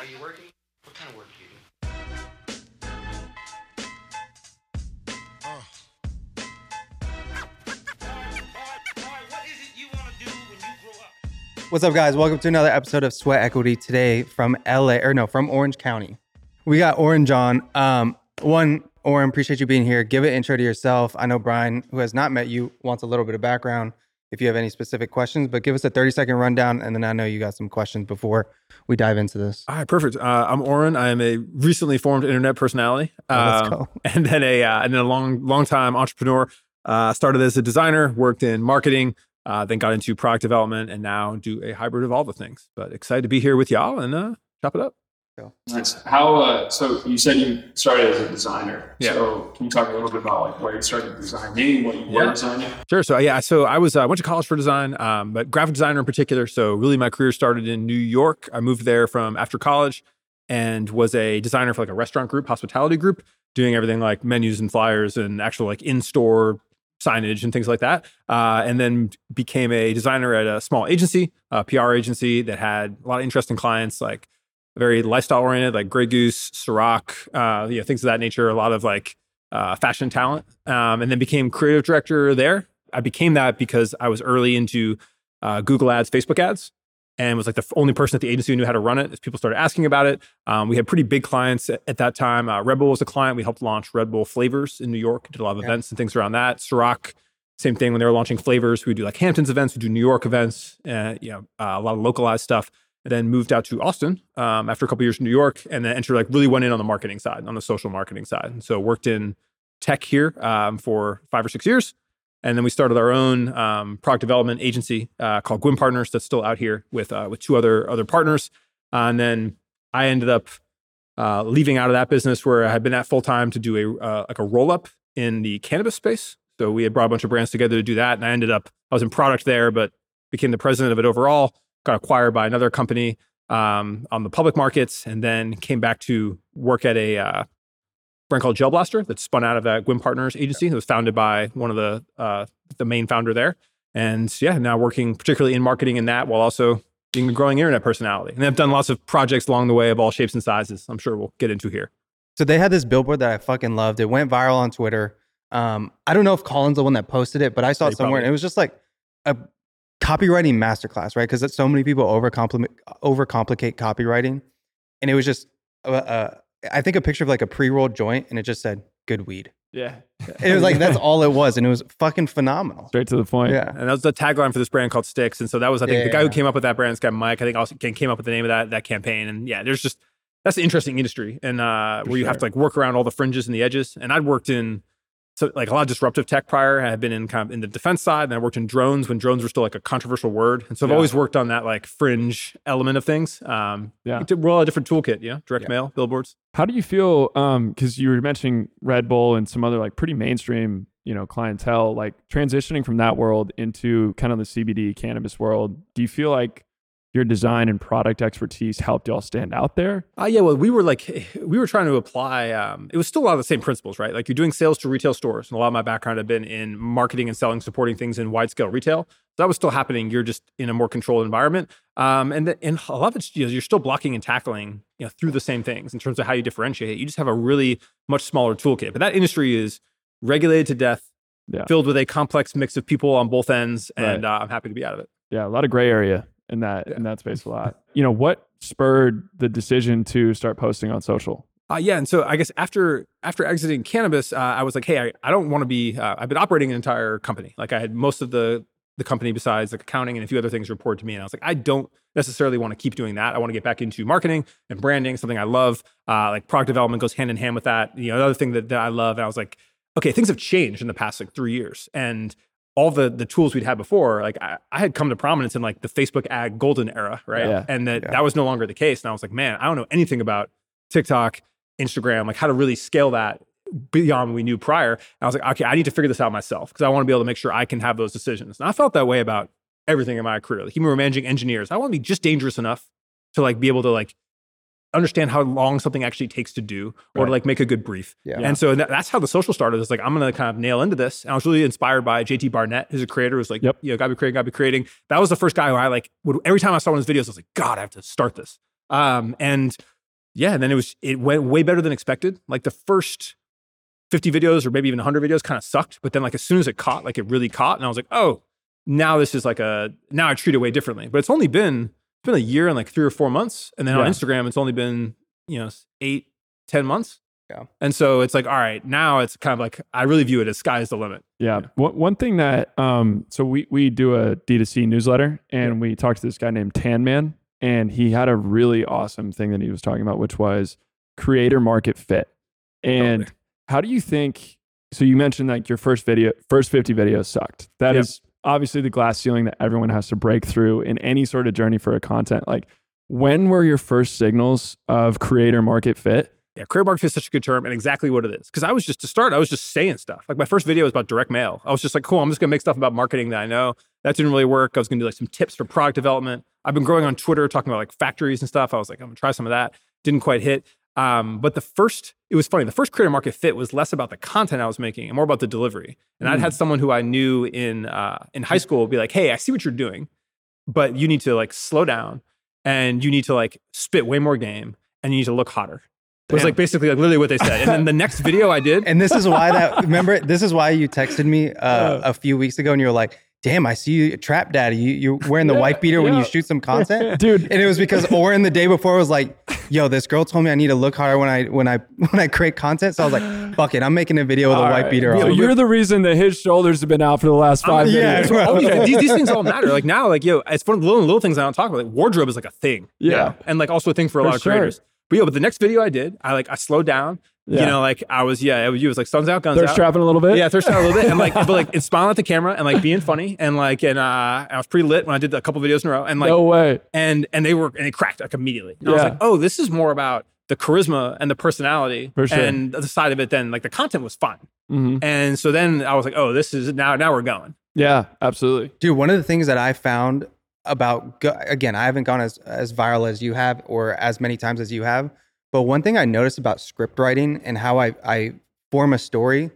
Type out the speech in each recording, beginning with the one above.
Are you working? What kind of work do you do? Up? What's up, guys? Welcome to another episode of Sweat Equity. Today from LA, or no, from Orange County. We got Oren on. Um, one, Oren, appreciate you being here. Give an intro to yourself. I know Brian, who has not met you, wants a little bit of background. If you have any specific questions, but give us a 30 second rundown, and then I know you got some questions before we dive into this. All right, perfect. Uh, I'm Oren. I am a recently formed internet personality, Oh, let's Um, go. and then a uh, and then a long long time entrepreneur. Uh, started as a designer, worked in marketing, uh, then got into product development, and now do a hybrid of all the things. But excited to be here with y'all and uh, chop it up. Nice. How? Uh, so you said you started as a designer. Yeah. So can you talk a little bit about like where you started designing, what you were designing? Sure. So yeah, so I was uh, went to college for design, um, but graphic designer in particular. So really, my career started in New York. I moved there from after college, and was a designer for like a restaurant group, hospitality group, doing everything like menus and flyers and actual like in store signage and things like that. Uh, and then became a designer at a small agency, a PR agency that had a lot of interesting clients, like very lifestyle oriented, like Grey Goose, Ciroc, uh, you know, things of that nature. A lot of like uh, fashion talent, um, and then became creative director there. I became that because I was early into uh, Google Ads, Facebook ads, and was like the only person at the agency who knew how to run it. As people started asking about it, um, we had pretty big clients at, at that time. Uh, Red Bull was a client. We helped launch Red Bull flavors in New York. Did a lot of Yeah. events and things around that. Ciroc, same thing when they were launching flavors. We would do like Hamptons events. We do New York events. Uh, you know, uh, a lot of localized stuff. Then moved out to Austin um, after a couple years in New York, and then entered like really went in on the marketing side, on the social marketing side. And so worked in tech here um, for five or six years. And then we started our own um, product development agency uh, called Gwyn Partners that's still out here with uh, with two other other partners. Uh, and then I ended up uh, leaving out of that business where I had been at full time to do a uh, like a roll up in the cannabis space. So we had brought a bunch of brands together to do that, and I ended up I was in product there, but became the president of it overall. Got acquired by another company um, on the public markets, and then came back to work at a uh, brand called Gel Blaster that spun out of that Gwyn Partners agency that was founded by one of the uh, the main founder there. And yeah, now working particularly in marketing in that while also being a growing internet personality. And I've done lots of projects along the way of all shapes and sizes. I'm sure we'll get into here. So they had this billboard that I fucking loved. It went viral on Twitter. Um, I don't know if Colin's the one that posted it, but I saw Yeah, it somewhere probably. and it was just like a copywriting masterclass, right? Because that's so many people overcomplicate overcomplicate copywriting, and it was just, uh, uh, I think a picture of like a pre-rolled joint, and it just said "good weed." Yeah. It was like that's all it was, and it was fucking phenomenal. Straight to the point. Yeah, And that was the tagline for this brand called Sticks. And so that was, I think, Yeah, the guy yeah. who came up with that brand, this guy Mike, I think also came came up with the name of that that campaign. And yeah, there's just that's an interesting industry, and uh, For where you have to like work around all the fringes and the edges. And I'd worked in so like a lot of disruptive tech prior. I had been in kind of in the defense side, and I worked in drones when drones were still like a controversial word. And so I've Yeah. always worked on that like fringe element of things. Um, Yeah. roll out a different toolkit, yeah, direct Yeah. mail, billboards. How do you feel? Um, because you were mentioning Red Bull and some other like pretty mainstream, you know, clientele, like transitioning from that world into kind of the CBD cannabis world. Do you feel like your design and product expertise helped y'all stand out there? Uh, yeah, well, we were like, we were trying to apply. Um, it was still a lot of the same principles, right? Like you're doing sales to retail stores, and a lot of my background had been in marketing and selling, supporting things in wide scale retail. That was still happening. You're just in a more controlled environment, um, and the, and a lot of it's you know, you're still blocking and tackling you know through the same things in terms of how you differentiate. You just have a really much smaller toolkit. But that industry is regulated to death, Yeah. filled with a complex mix of people on both ends, Right. and uh, I'm happy to be out of it. Yeah, a lot of gray area in that in that space. A lot. You know, what spurred the decision to start posting on social? Uh, yeah, and so I guess after after exiting cannabis, uh, I was like, hey, I, I don't want to be. Uh, I've been operating an entire company. Like I had most of the the company besides like accounting and a few other things report to me, and I was like, I don't necessarily want to keep doing that. I want to get back into marketing and branding, something I love. Uh, like product development goes hand in hand with that. You know, another thing that, that I love. And I was like, okay, things have changed in the past like three years, and all the the tools we'd had before, like I, I had come to prominence in like the Facebook ad golden era, right? Yeah. And that Yeah. that was no longer the case. And I was like, man, I don't know anything about TikTok, Instagram, like how to really scale that beyond what we knew prior. And I was like, okay, I need to figure this out myself because I want to be able to make sure I can have those decisions. And I felt that way about everything in my career. Like even when we're managing engineers, I want to be just dangerous enough to like be able to like understand how long something actually takes to do or Right. to like make a good brief. Yeah. And so that, that's how the social started. It's like, I'm going to kind of nail into this. And I was really inspired by JT Barnett, who's a creator who's like, Yep. you know, gotta be creating, gotta be creating. That was the first guy who I like, would, every time I saw one of his videos, I was like, God, I have to start this. Um, and yeah, and then it was it went way better than expected. Like the first 50 videos or maybe even 100 videos kind of sucked, but then like as soon as it caught, like it really caught, and I was like, oh, now this is like a now I treat it way differently. But it's only been it's been a year and like three or four months, and then on Instagram it's only been you know eight ten months. Yeah. And so it's like, all right, now it's kind of like I really view it as sky's the limit. Yeah. One, one thing that, um, so we, we do a D2C newsletter and we talked to this guy named Tan Man and he had a really awesome thing that he was talking about, which was creator market fit. And Totally. how do you think, so you mentioned like your first video, first 50 videos sucked. That is. Obviously the glass ceiling that everyone has to break through in any sort of journey for a content. Like when were your first signals of creator market fit? Yeah, creator market fit is such a good term and exactly what it is. Because I was just to start, I was just saying stuff. Like my first video was about direct mail. I was just like, cool, I'm just gonna make stuff about marketing that I know. That didn't really work. I was gonna do like some tips for product development. I've been growing on Twitter talking about like factories and stuff. I was like, I'm gonna try some of that. Didn't quite hit. Um, but the first, it was funny. The first creator market fit was less about the content I was making and more about the delivery. And I'd had someone who I knew in uh, in high school be like, hey, I see what you're doing, but you need to like slow down and you need to like spit way more game and you need to look hotter. It was like basically like literally what they said. And then the next video I did, And this is why that remember this is why you texted me uh, a few weeks ago and you were like, "Damn, I see you trap daddy. You you're wearing the Yeah, white beater when you shoot some content." Dude. And it was because Oren the day before was like, "Yo, this girl told me I need to look harder when I when I when I create content." So I was like, "Fuck it, I'm making a video with a white right. beater So on." you're the reason that his shoulders have been out for the last five yeah, videos. oh, yeah, Okay. these, these things all matter. Like now, like yo, it's one of the little, little things I don't talk about. Like wardrobe is like a thing. you Yeah. know? and like also a thing for a For lot of sure. creators. But yo, but the next video I did, I like I slowed down. Yeah. You know, like I was yeah, it was, it was like suns out, guns Thirst out. trapping a little bit. Yeah, thirst out a little bit, and like, but like, it's smiling at the camera and like being funny, and like, and uh, I was pretty lit when I did a couple videos in a row, and like, no way. and and they were and it cracked like immediately. And I was like, oh, this is more about the charisma and the personality For sure. and the side of it. Then like the content was fine, hmm and so then I was like, oh, this is now now we're going. Yeah, absolutely. Dude, one of the things that I found about again, I haven't gone as as viral as you have or as many times as you have, but one thing I noticed about script writing and how I I form a story,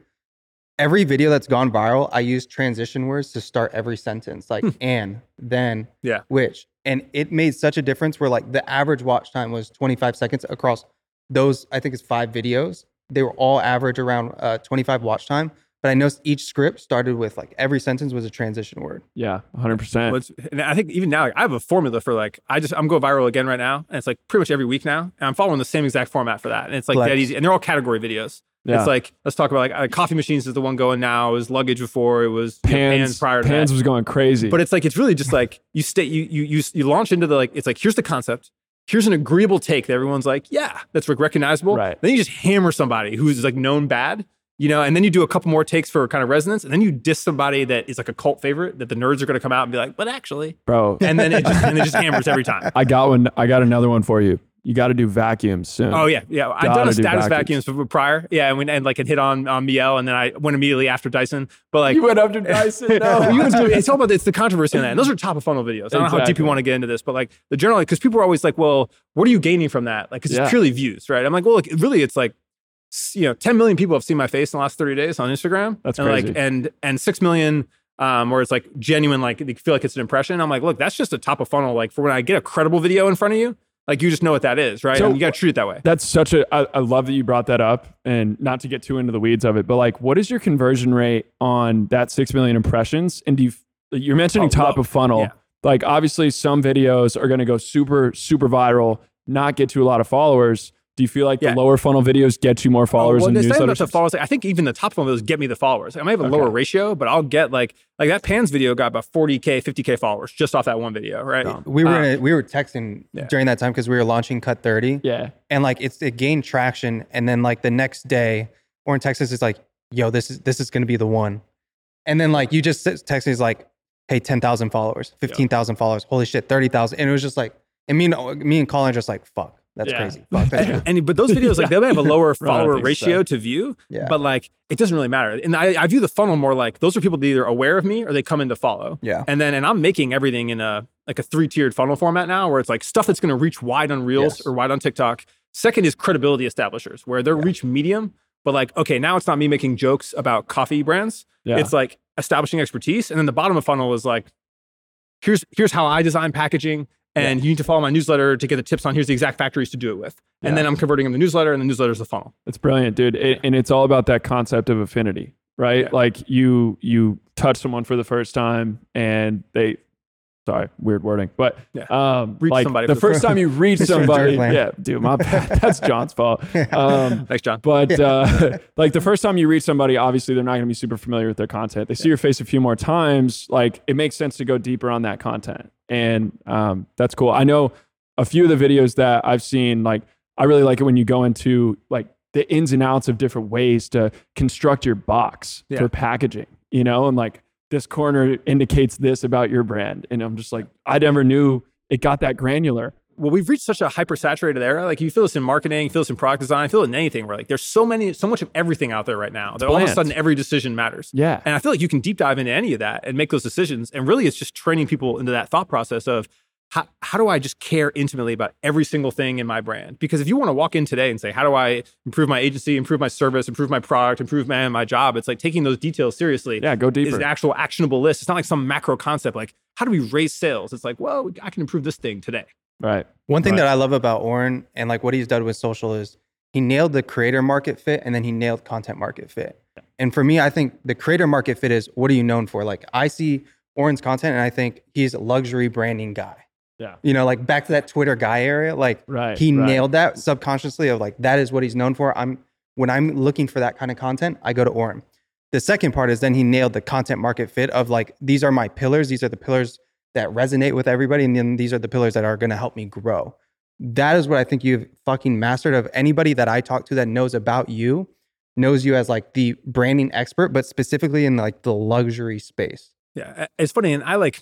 every video that's gone viral, I use transition words to start every sentence, like and, then, Yeah. which, and it made such a difference where like the average watch time was 25 seconds across those, I think it's five videos. They were all average around uh, 25 watch time. But I noticed each script started with like every sentence was a transition word. Yeah, 100%. But it's- and I think even now, like, I have a formula for like I just I'm going viral again right now, and it's like pretty much every week now, and I'm following the same exact format for that, and it's like Flex. that easy, and they're all category videos. Yeah. It's like let's talk about like uh, coffee machines is the one going now. It was luggage before. It was you know, Pans, pans prior to Pans that. was going crazy. But it's like it's really just like you stay you you you you launch into the like it's like here's the concept. Here's an agreeable take that everyone's like, yeah, that's recognizable. Right. Then you just hammer somebody who's like known bad, you know, and then you do a couple more takes for kind of resonance, and then you diss somebody that is like a cult favorite that the nerds are going to come out and be like, but actually, Bro, and then it just and it just hammers every time. I got one. I got another one for you. You got to do vacuums soon. Oh yeah, yeah. I've done a do status vacuums. vacuums prior, yeah, and, and like it hit on on Miele, and then I went immediately after Dyson. But like you went after Dyson. No. you do- it's all about it's the controversy on that. And those are top of funnel videos. I don't know how deep you want to get into this, but like the general, because people are always like, well, what are you gaining from that? Like, 'cause Yeah. it's purely views, right? I'm like, well, look, really, it's like, you know, 10 million people have seen my face in the last 30 days on Instagram. That's and like, and and six million. Um, where it's like genuine, like they feel like it's an impression. I'm like, look, that's just a top of funnel. Like for when I get a credible video in front of you, like you just know what that is, right? So- And you got to treat it that way. That's such a. I, I love that you brought that up, and not to get too into the weeds of it, but like, what is your conversion rate on that six million impressions? And do you? You're mentioning Oh, top low. of funnel. Yeah. Like, obviously, some videos are going to go super, super viral, not get to a lot of followers. Do you feel like Yeah. the lower funnel videos get you more followers well, and it's not even about the followers. Like, I think even the top funnel videos get me the followers. I might have a lower Okay. ratio, but I'll get like like that Pans video got about 40k, 50k followers just off that one video, right? We were Uh, in a, we were texting Yeah. during that time because we were launching Cut 30. yeah, and like it's it gained traction and then like the next day or in texas is like yo this is this is going to be the one and then like you just s- text me is like hey 10,000 followers 15,000 followers holy shit 30,000 and it was just like and me and me and Colin are just like fuck that's Yeah. crazy fuck that's And, and- but those videos like they may have a lower follower think so. ratio to view, Yeah. but like it doesn't really matter. And I, I view the funnel more like those are people that either aware of me or they come in to follow. Yeah. And then and I'm making everything in a like a three tiered funnel format now, where it's like stuff that's going to reach wide on Reels Yes. or wide on TikTok. Second is credibility establishers, where they're reach medium, but like okay, now it's not me making jokes about coffee brands. yeah. It's like establishing expertise, and then the bottom of funnel is like, here's here's how I design packaging, And you need to follow my newsletter to get the tips on here's the exact factories to do it with. And then I'm converting them to newsletter, and the newsletter is the funnel. It's brilliant, dude. It, and it's all about that concept of affinity, right? Yeah. Like you you touch someone for the first time and they sorry, weird wording. But Yeah. um Reach like somebody the first time you reach Mr. somebody. Yeah, dude, my bad. That's John's fault. Um Thanks, John. but uh, like the first time you reach somebody, obviously they're not going to be super familiar with their content. They see your face a few more times, like it makes sense to go deeper on that content, and um, that's cool. I know a few of the videos that I've seen. Like I really like it when you go into like the ins and outs of different ways to construct your box Yeah. for packaging. You know, and like this corner indicates this about your brand, and I'm just like I never knew it got that granular. well, we've reached such a hyper-saturated era. Like you feel this in marketing, feel this in product design, feel it in anything. Where like there's so many, so much of everything out there right now that all of a sudden every decision matters. Yeah. And I feel like you can deep dive into any of that and make those decisions. And really, it's just training people into that thought process of how, how do I just care intimately about every single thing in my brand? Because if you want to walk in today and say, how do I improve my agency, improve my service, improve my product, improve my, my job? It's like taking those details seriously. Yeah, go Is deeper. an actual actionable list. It's not like some macro concept like, how do we raise sales? It's like, well, I can improve this thing today. right. One thing Right. that I love about Oren and like what he's done with social is he nailed the creator market fit and then he nailed content market fit. Yeah. And for me, I think the creator market fit is what are you known for? Like I see Oren's content and I think he's a luxury branding guy. Yeah. You know, like back to that Twitter guy area, like Right. he right. nailed that subconsciously of like that is what he's known for. I'm when I'm looking for that kind of content, I go to Oren. The second part is then he nailed the content market fit of like these are my pillars, these are the pillars that resonate with everybody, and then these are the pillars that are going to help me grow. That is what I think you've fucking mastered. Of anybody that I talk to that knows about you, knows you as like the branding expert, but specifically in like the luxury space. Yeah, it's funny, and I like.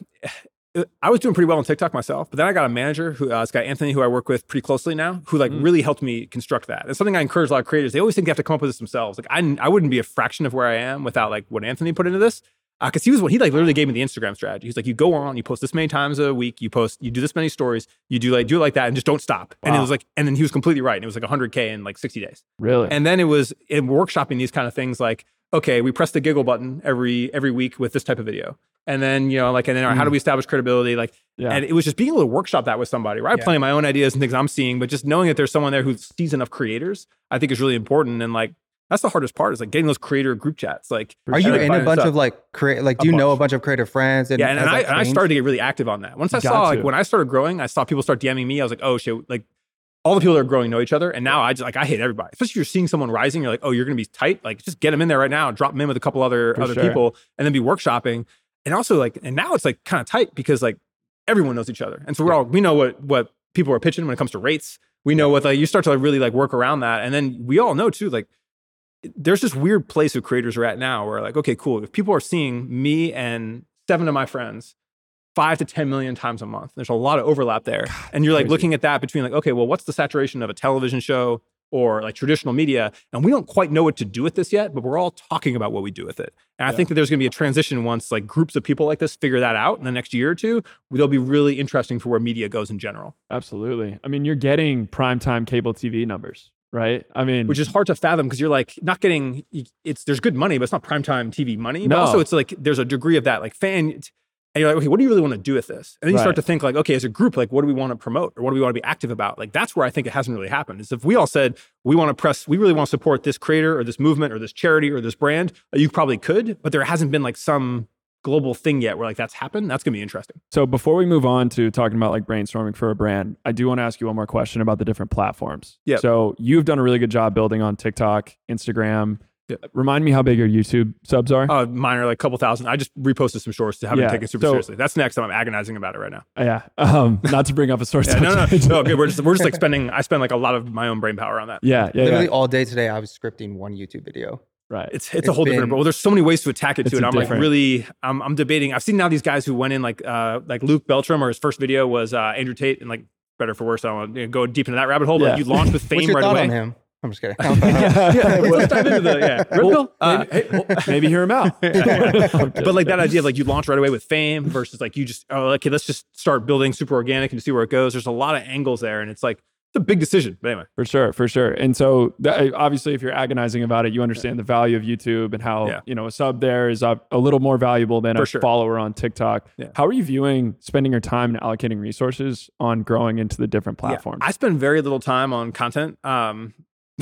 I was doing pretty well on TikTok myself, but then I got a manager who, uh, this guy Anthony, who I work with pretty closely now, who like Mm. really helped me construct that. It's something I encourage a lot of creators. They always think they have to come up with this themselves. Like I, I wouldn't be a fraction of where I am without like what Anthony put into this. Because he was what he like literally gave me the Instagram strategy. He's like, you go on, you post this many times a week, you post, you do this many stories, you do like do it like that, and just don't stop. And it was like, and then he was completely right. And it was like 100k in like 60 days. Really? And then it was in workshopping these kind of things like, okay, we press the giggle button every every week with this type of video. And then, you know, like, and then all right, how do mm. we establish credibility? Like, Yeah. and it was just being able to workshop that with somebody, right? I have Yeah. plenty of my own ideas and things I'm seeing, but just knowing that there's someone there who sees enough creators, I think is really important. And like, that's the hardest part is like getting those creator group chats. Like, Are you like in a bunch stuff. of like create like A do you know a bunch. bunch of creative friends? And yeah, and, and has I and I started to get really active on that. Once I Got saw like when I started growing, I saw people start DMing me. I was like, oh shit, like all the people that are growing know each other. And now I just like I hate everybody. Especially if you're seeing someone rising, you're like, oh, you're gonna be tight. Like just get them in there right now, drop them in with a couple other For other sure. people, and then be workshopping. And also like, and now it's like kind of tight because like everyone knows each other. And so we're all we know what what people are pitching when it comes to rates. We know what like you start to like, really like work around that. And then we all know too, like there's this weird place of creators are at now where like, okay, cool. If people are seeing me and seven of my friends five to 10 million times a month, there's a lot of overlap there. and you're like crazy. looking at that between like, okay, well, what's the saturation of a television show or like traditional media? And we don't quite know what to do with this yet, but we're all talking about what we do with it. And I think that there's going to be a transition once like groups of people like this figure that out in the next year or two. They'll be really interesting for where media goes in general, Absolutely. I mean, you're getting primetime cable TV numbers, right? I mean, which is hard to fathom because you're like not getting it's there's good money, but it's not primetime TV money. But No. also it's like there's a degree of that like fan and you're like, okay, what do you really want to do with this? And then you Right. start to think like, okay, as a group, like what do we want to promote or what do we want to be active about? Like that's where I think it hasn't really happened. Is if we all said we want to press, we really want to support this creator or this movement or this charity or this brand, uh, you probably could, but there hasn't been like some global thing yet where like that's happened. That's gonna be interesting. So before we move on to talking about like brainstorming for a brand, I do want to ask you one more question about the different platforms. Yeah. So you've done a really good job building on TikTok, Instagram. Yep. Remind me how big your YouTube subs are. Uh, mine are like a couple thousand. I just reposted some shorts to haven't Yeah, taken super so- seriously. That's next. I'm agonizing about it right now. yeah. Um, not to bring up a source. Yeah, no, no, subject. no. Okay, we're just we're just like spending. I spend like a lot of my own brain power on that. Yeah. Yeah. Literally yeah. all day today, I was scripting one YouTube video. Right. It's it's, a It's whole different. Well, there's so many ways to attack it It's too, and a I'm like really, I'm I'm debating. I've seen now these guys who went in like uh like Luke Belmar, or his first video was uh Andrew Tate, and like better for worse. I don't want to go deep into that rabbit hole, but Yeah. you launched with What's fame your right thought away. on him? I'm just kidding. yeah, let's dive into the yeah. Red Well. Uh, maybe, hey, well, maybe hear him out. but like that idea of like you launch right away with fame versus like you just oh okay let's just start building super organic and see where it goes. There's a lot of angles there, and it's like it's a big decision. But anyway, For sure, for sure. And so, that, obviously, if you're agonizing about it, you understand the value of YouTube and how Yeah. you know a sub there is a, a little more valuable than For a sure. follower on TikTok. Yeah. How are you viewing spending your time and allocating resources on growing into the different Yeah. platforms? I spend very little time on content, um,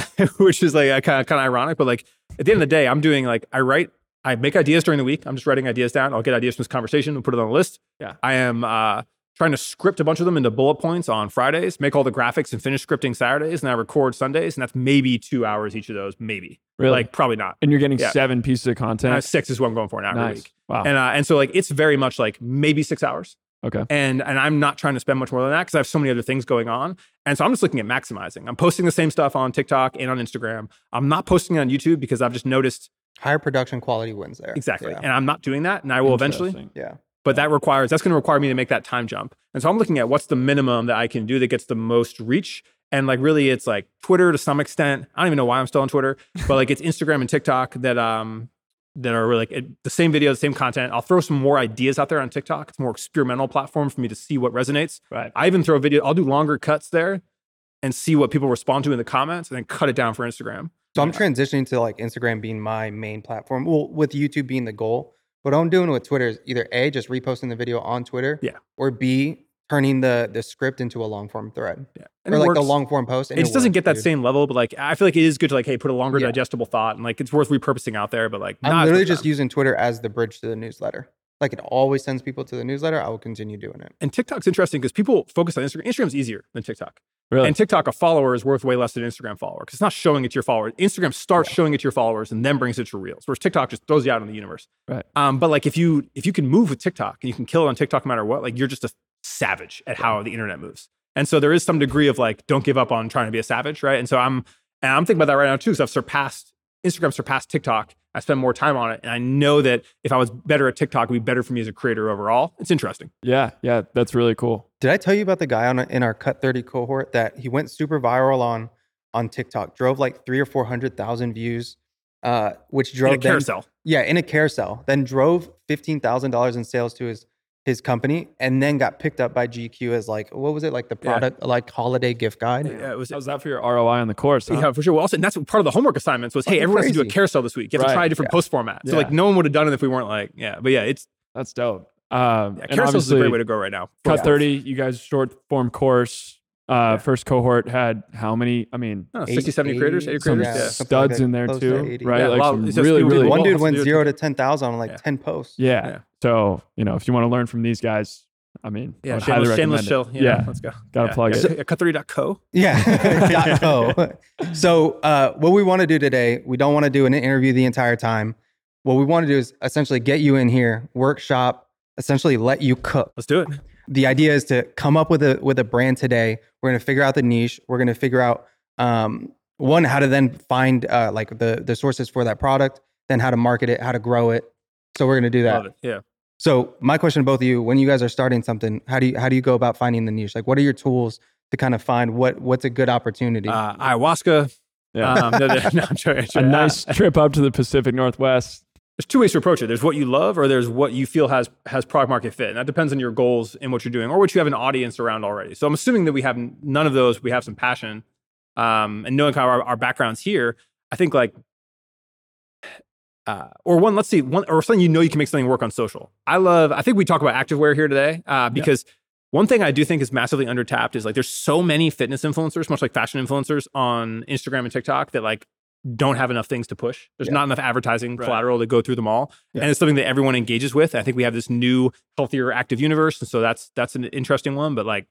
which is like kind of kind of ironic. But like at the end of the day, I'm doing like I write, I make ideas during the week. I'm just writing ideas down. I'll get ideas from this conversation and put it on a list. Yeah. I am uh, trying to script a bunch of them into bullet points on Fridays, make all the graphics and finish scripting Saturdays, and I record Sundays, and that's maybe two hours each of those, maybe. really, Like probably not. and you're getting yeah. seven pieces of content. Uh, six is what I'm going for now every nice. week. Wow. And uh, and so like it's very much like maybe six hours okay. and and I'm not trying to spend much more than that because I have so many other things going on. And so I'm just looking at maximizing. I'm posting the same stuff on TikTok and on Instagram. I'm not posting it on YouTube because I've just noticed Higher production quality wins there. exactly, Yeah. and I'm not doing that. And I will eventually, yeah. but that requires that's going to require me to make that time jump. And so I'm looking at what's the minimum that I can do that gets the most reach. And like really, it's like Twitter to some extent. I don't even know why I'm still on Twitter, but like it's Instagram and TikTok that um that are like the same video, the same content. I'll throw some more ideas out there on TikTok. It's a more experimental platform for me to see what resonates. Right. I even throw a video. I'll do longer cuts there and see what people respond to in the comments, and then cut it down for Instagram. So I'm transitioning to like Instagram being my main platform. Well, with YouTube being the goal. What I'm doing with Twitter is either A, just reposting the video on Twitter. Yeah. Or B, turning the the script into a long form thread. Yeah, or like the works. long form post. and It just doesn't works, get that dude. same level, but like I feel like it is good to like, hey, put a longer Yeah. digestible thought, and like it's worth repurposing out there. But like, not I'm literally just time. using Twitter as the bridge to the newsletter. Like it always sends people to the newsletter. I will continue doing it. And TikTok's interesting because people focus on Instagram. Instagram's easier than TikTok. Really. And TikTok, a follower is worth way less than an Instagram follower because it's not showing it to your followers. Instagram starts showing it to your followers and then brings it to Reels, whereas TikTok just throws you out in the universe. Right. Um, but like if you if you can move with TikTok and you can kill it on TikTok no matter what, like you're just a savage at how the internet moves. And so there is some degree of like, don't give up on trying to be a savage, right? And so I'm and I'm thinking about that right now too, because I've surpassed Instagram surpassed TikTok. I spend more time on it, and I know that if I was better at TikTok, it'd be better for me as a creator overall. It's interesting. yeah. Yeah. That's really cool. Did I tell you about the guy on in our Cut 30 cohort that he went super viral on on TikTok? Drove like three or four hundred thousand views, uh, which drove In a them- carousel. Yeah, in a carousel. Then drove fifteen thousand dollars in sales to his his company, and then got picked up by GQ as like what was it like the Yeah. product like holiday gift guide? Yeah, it was How's that for your ROI on the course? Huh? Yeah, for sure. Well, also, and that's part of the homework assignments was, hey, Fucking everyone has to do a carousel this week. You have to try a different post format. So Yeah. like, no one would have done it if we weren't like, yeah. But yeah, it's That's dope. Um, yeah, and carousels is a great way to go right now. Cut Yeah. 30, you guys short form course. Uh, Yeah. First cohort had how many? I mean, I don't know, Eight- 60, 70 creators, 80 some creators. yeah, Yeah. something like studs in there close to too, 80. right? Yeah, like some it's really, really One dude has went to do zero to ten thousand on like ten posts. yeah. Yeah. So you know, if you want to learn from these guys, I mean, Yeah, would highly shameless, shameless chill. Yeah, Yeah, let's go. Gotta yeah. plug yeah. it. Yeah, Cut30.co. Yeah. co. So uh, what we want to do today, we don't want to do an interview the entire time. What we want to do is essentially get you in here, workshop, essentially let you cook. Let's do it. The idea is to come up with a with a brand today. We're going to figure out the niche. We're going to figure out um, one how to then find uh, like the the sources for that product, then how to market it, how to grow it. So we're going to do that. Love it. Yeah. So my question to both of you, when you guys are starting something, how do you how do you go about finding the niche? Like what are your tools to kind of find what what's a good opportunity? Uh, ayahuasca. Yeah. Um, no, no, no, I'm a nice trip up to the Pacific Northwest. there's two ways to approach it. There's what you love, or there's what you feel has has product market fit, and that depends on your goals and what you're doing, or what you have an audience around already. So I'm assuming that we have none of those. We have some passion, um, and knowing kind of our, our backgrounds here, I think like, uh, or one, let's see, one or something you know you can make something work on social. I love. I think we talk about activewear here today uh, because. One thing I do think is massively undertapped is like there's so many fitness influencers, much like fashion influencers on Instagram and TikTok that like don't have enough things to push. There's Yeah. not enough advertising Right. collateral to go through them all. Yeah. And it's something that everyone engages with. I think we have this new, healthier, active universe. And so that's that's an interesting one. But like,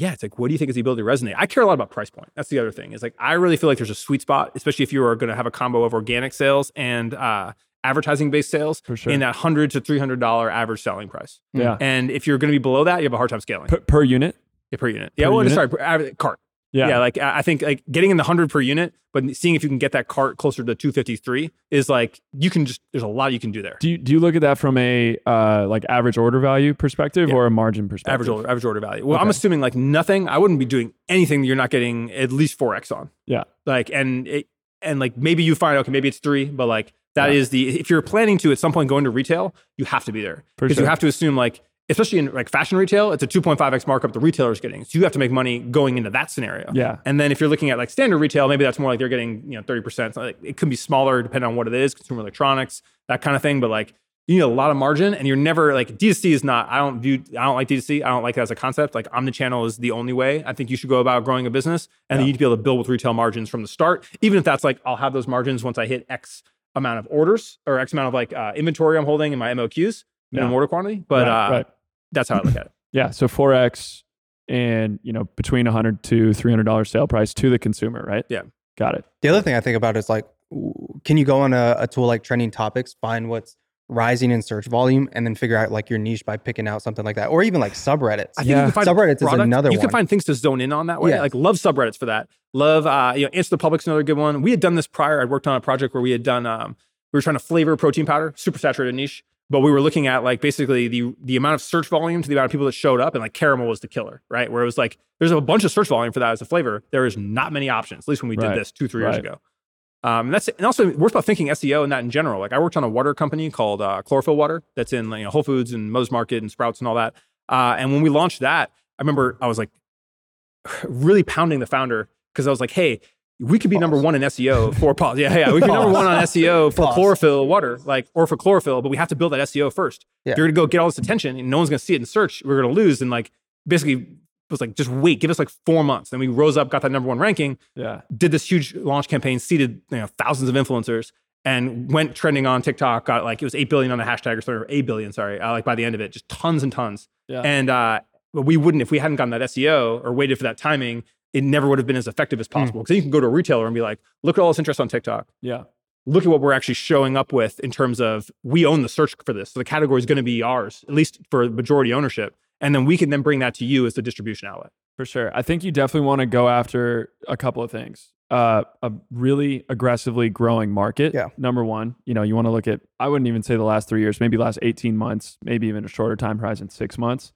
yeah, it's like, what do you think is the ability to resonate? I care a lot about price point. That's the other thing. Is like I really feel like there's a sweet spot, especially if you are going to have a combo of organic sales and uh, advertising based sales sure. in that hundred to three hundred dollar average selling price. yeah. And if you're going to be below that, you have a hard time scaling Per, per unit. yeah, per unit. Yeah, Per well, unit? sorry, per, average, cart. Yeah. Yeah, like I think like getting in the hundred per unit, but seeing if you can get that cart closer to two fifty three is like you can just there's a lot you can do there. Do you, do you look at that from a uh, like average order value perspective Yeah. or a margin perspective? Average order, average order value. Well, I'm assuming like nothing. I wouldn't be doing anything that you're not getting at least four x on. Yeah. Like and it, and like maybe you find okay maybe it's three, but like that Yeah. is the if you're planning to at some point go into retail, you have to be there because sure. you have to assume like especially in like fashion retail, it's a 2.5x markup the retailer's getting. So you have to make money going into that scenario. Yeah. And then if you're looking at like standard retail, maybe that's more like they're getting, you know, 30%. So like, it could be smaller depending on what it is, consumer electronics, that kind of thing. But like you need a lot of margin and you're never like D2C is not, I don't view, I don't like D2C. I don't like it as a concept. Like omnichannel is the only way I think you should go about growing a business. And then you need to be able to build with retail margins from the start. Even if that's like, I'll have those margins once I hit X amount of orders or X amount of like uh, inventory I'm holding in my MOQs, minimum Yeah. order quantity. But Right, uh, right. That's how I look at it. Yeah. So 4X and, you know, between 100 to $300 sale price to the consumer, right? Yeah. Got it. The other thing I think about is like, can you go on a, a tool like Trending Topics, find what's rising in search volume, and then figure out like your niche by picking out something like that, or even like subreddits. I think Yeah. you can find Subreddits is product- another You can one. find things to zone in on that way. Yes. Like love subreddits for that. Love, uh, you know, Answer the Public's another good one. We had done this prior. I'd worked on a project where we had done, um, we were trying to flavor protein powder, super saturated niche, but we were looking at like basically the the amount of search volume to the amount of people that showed up, and like caramel was the killer, right? Where it was like there's a bunch of search volume for that as a flavor. There is not many options, at least when we Right. did this two three years ago. Um, and that's and also worth about thinking SEO and that in general. Like I worked on a water company called uh, Chlorophyll Water that's in you know, Whole Foods and Mother's Market and Sprouts and all that. Uh, and when we launched that, I remember I was like really pounding the founder because I was like, hey, we could be number one in SEO for pause. Yeah, yeah, we could be number one on SEO for Pause. chlorophyll water, like or for chlorophyll, but we have to build that SEO first. Yeah. If you're gonna go get all this attention and no one's gonna see it in search, we're gonna lose. And like basically was like, just wait, give us like four months. Then we rose up, got that number one ranking, Yeah. did this huge launch campaign, seeded you know, thousands of influencers, and went trending on TikTok. Got like it was eight billion on the hashtag or something, or eight billion, sorry. Uh, like by the end of it, just tons and tons. Yeah. And uh, but we wouldn't if we hadn't gotten that SEO or waited for that timing. It never would have been as effective as possible. Because then you can go to a retailer and be like, look at all this interest on TikTok. yeah. Look at what we're actually showing up with in terms of we own the search for this. So the category is going to be ours, at least for majority ownership. And then we can then bring that to you as the distribution outlet. For sure. I think you definitely want to go after a couple of things. Uh, a really aggressively growing market. Yeah. Number one, you know, you want to look at, I wouldn't even say the last three years, maybe last 18 months, maybe even a shorter time horizon, six months.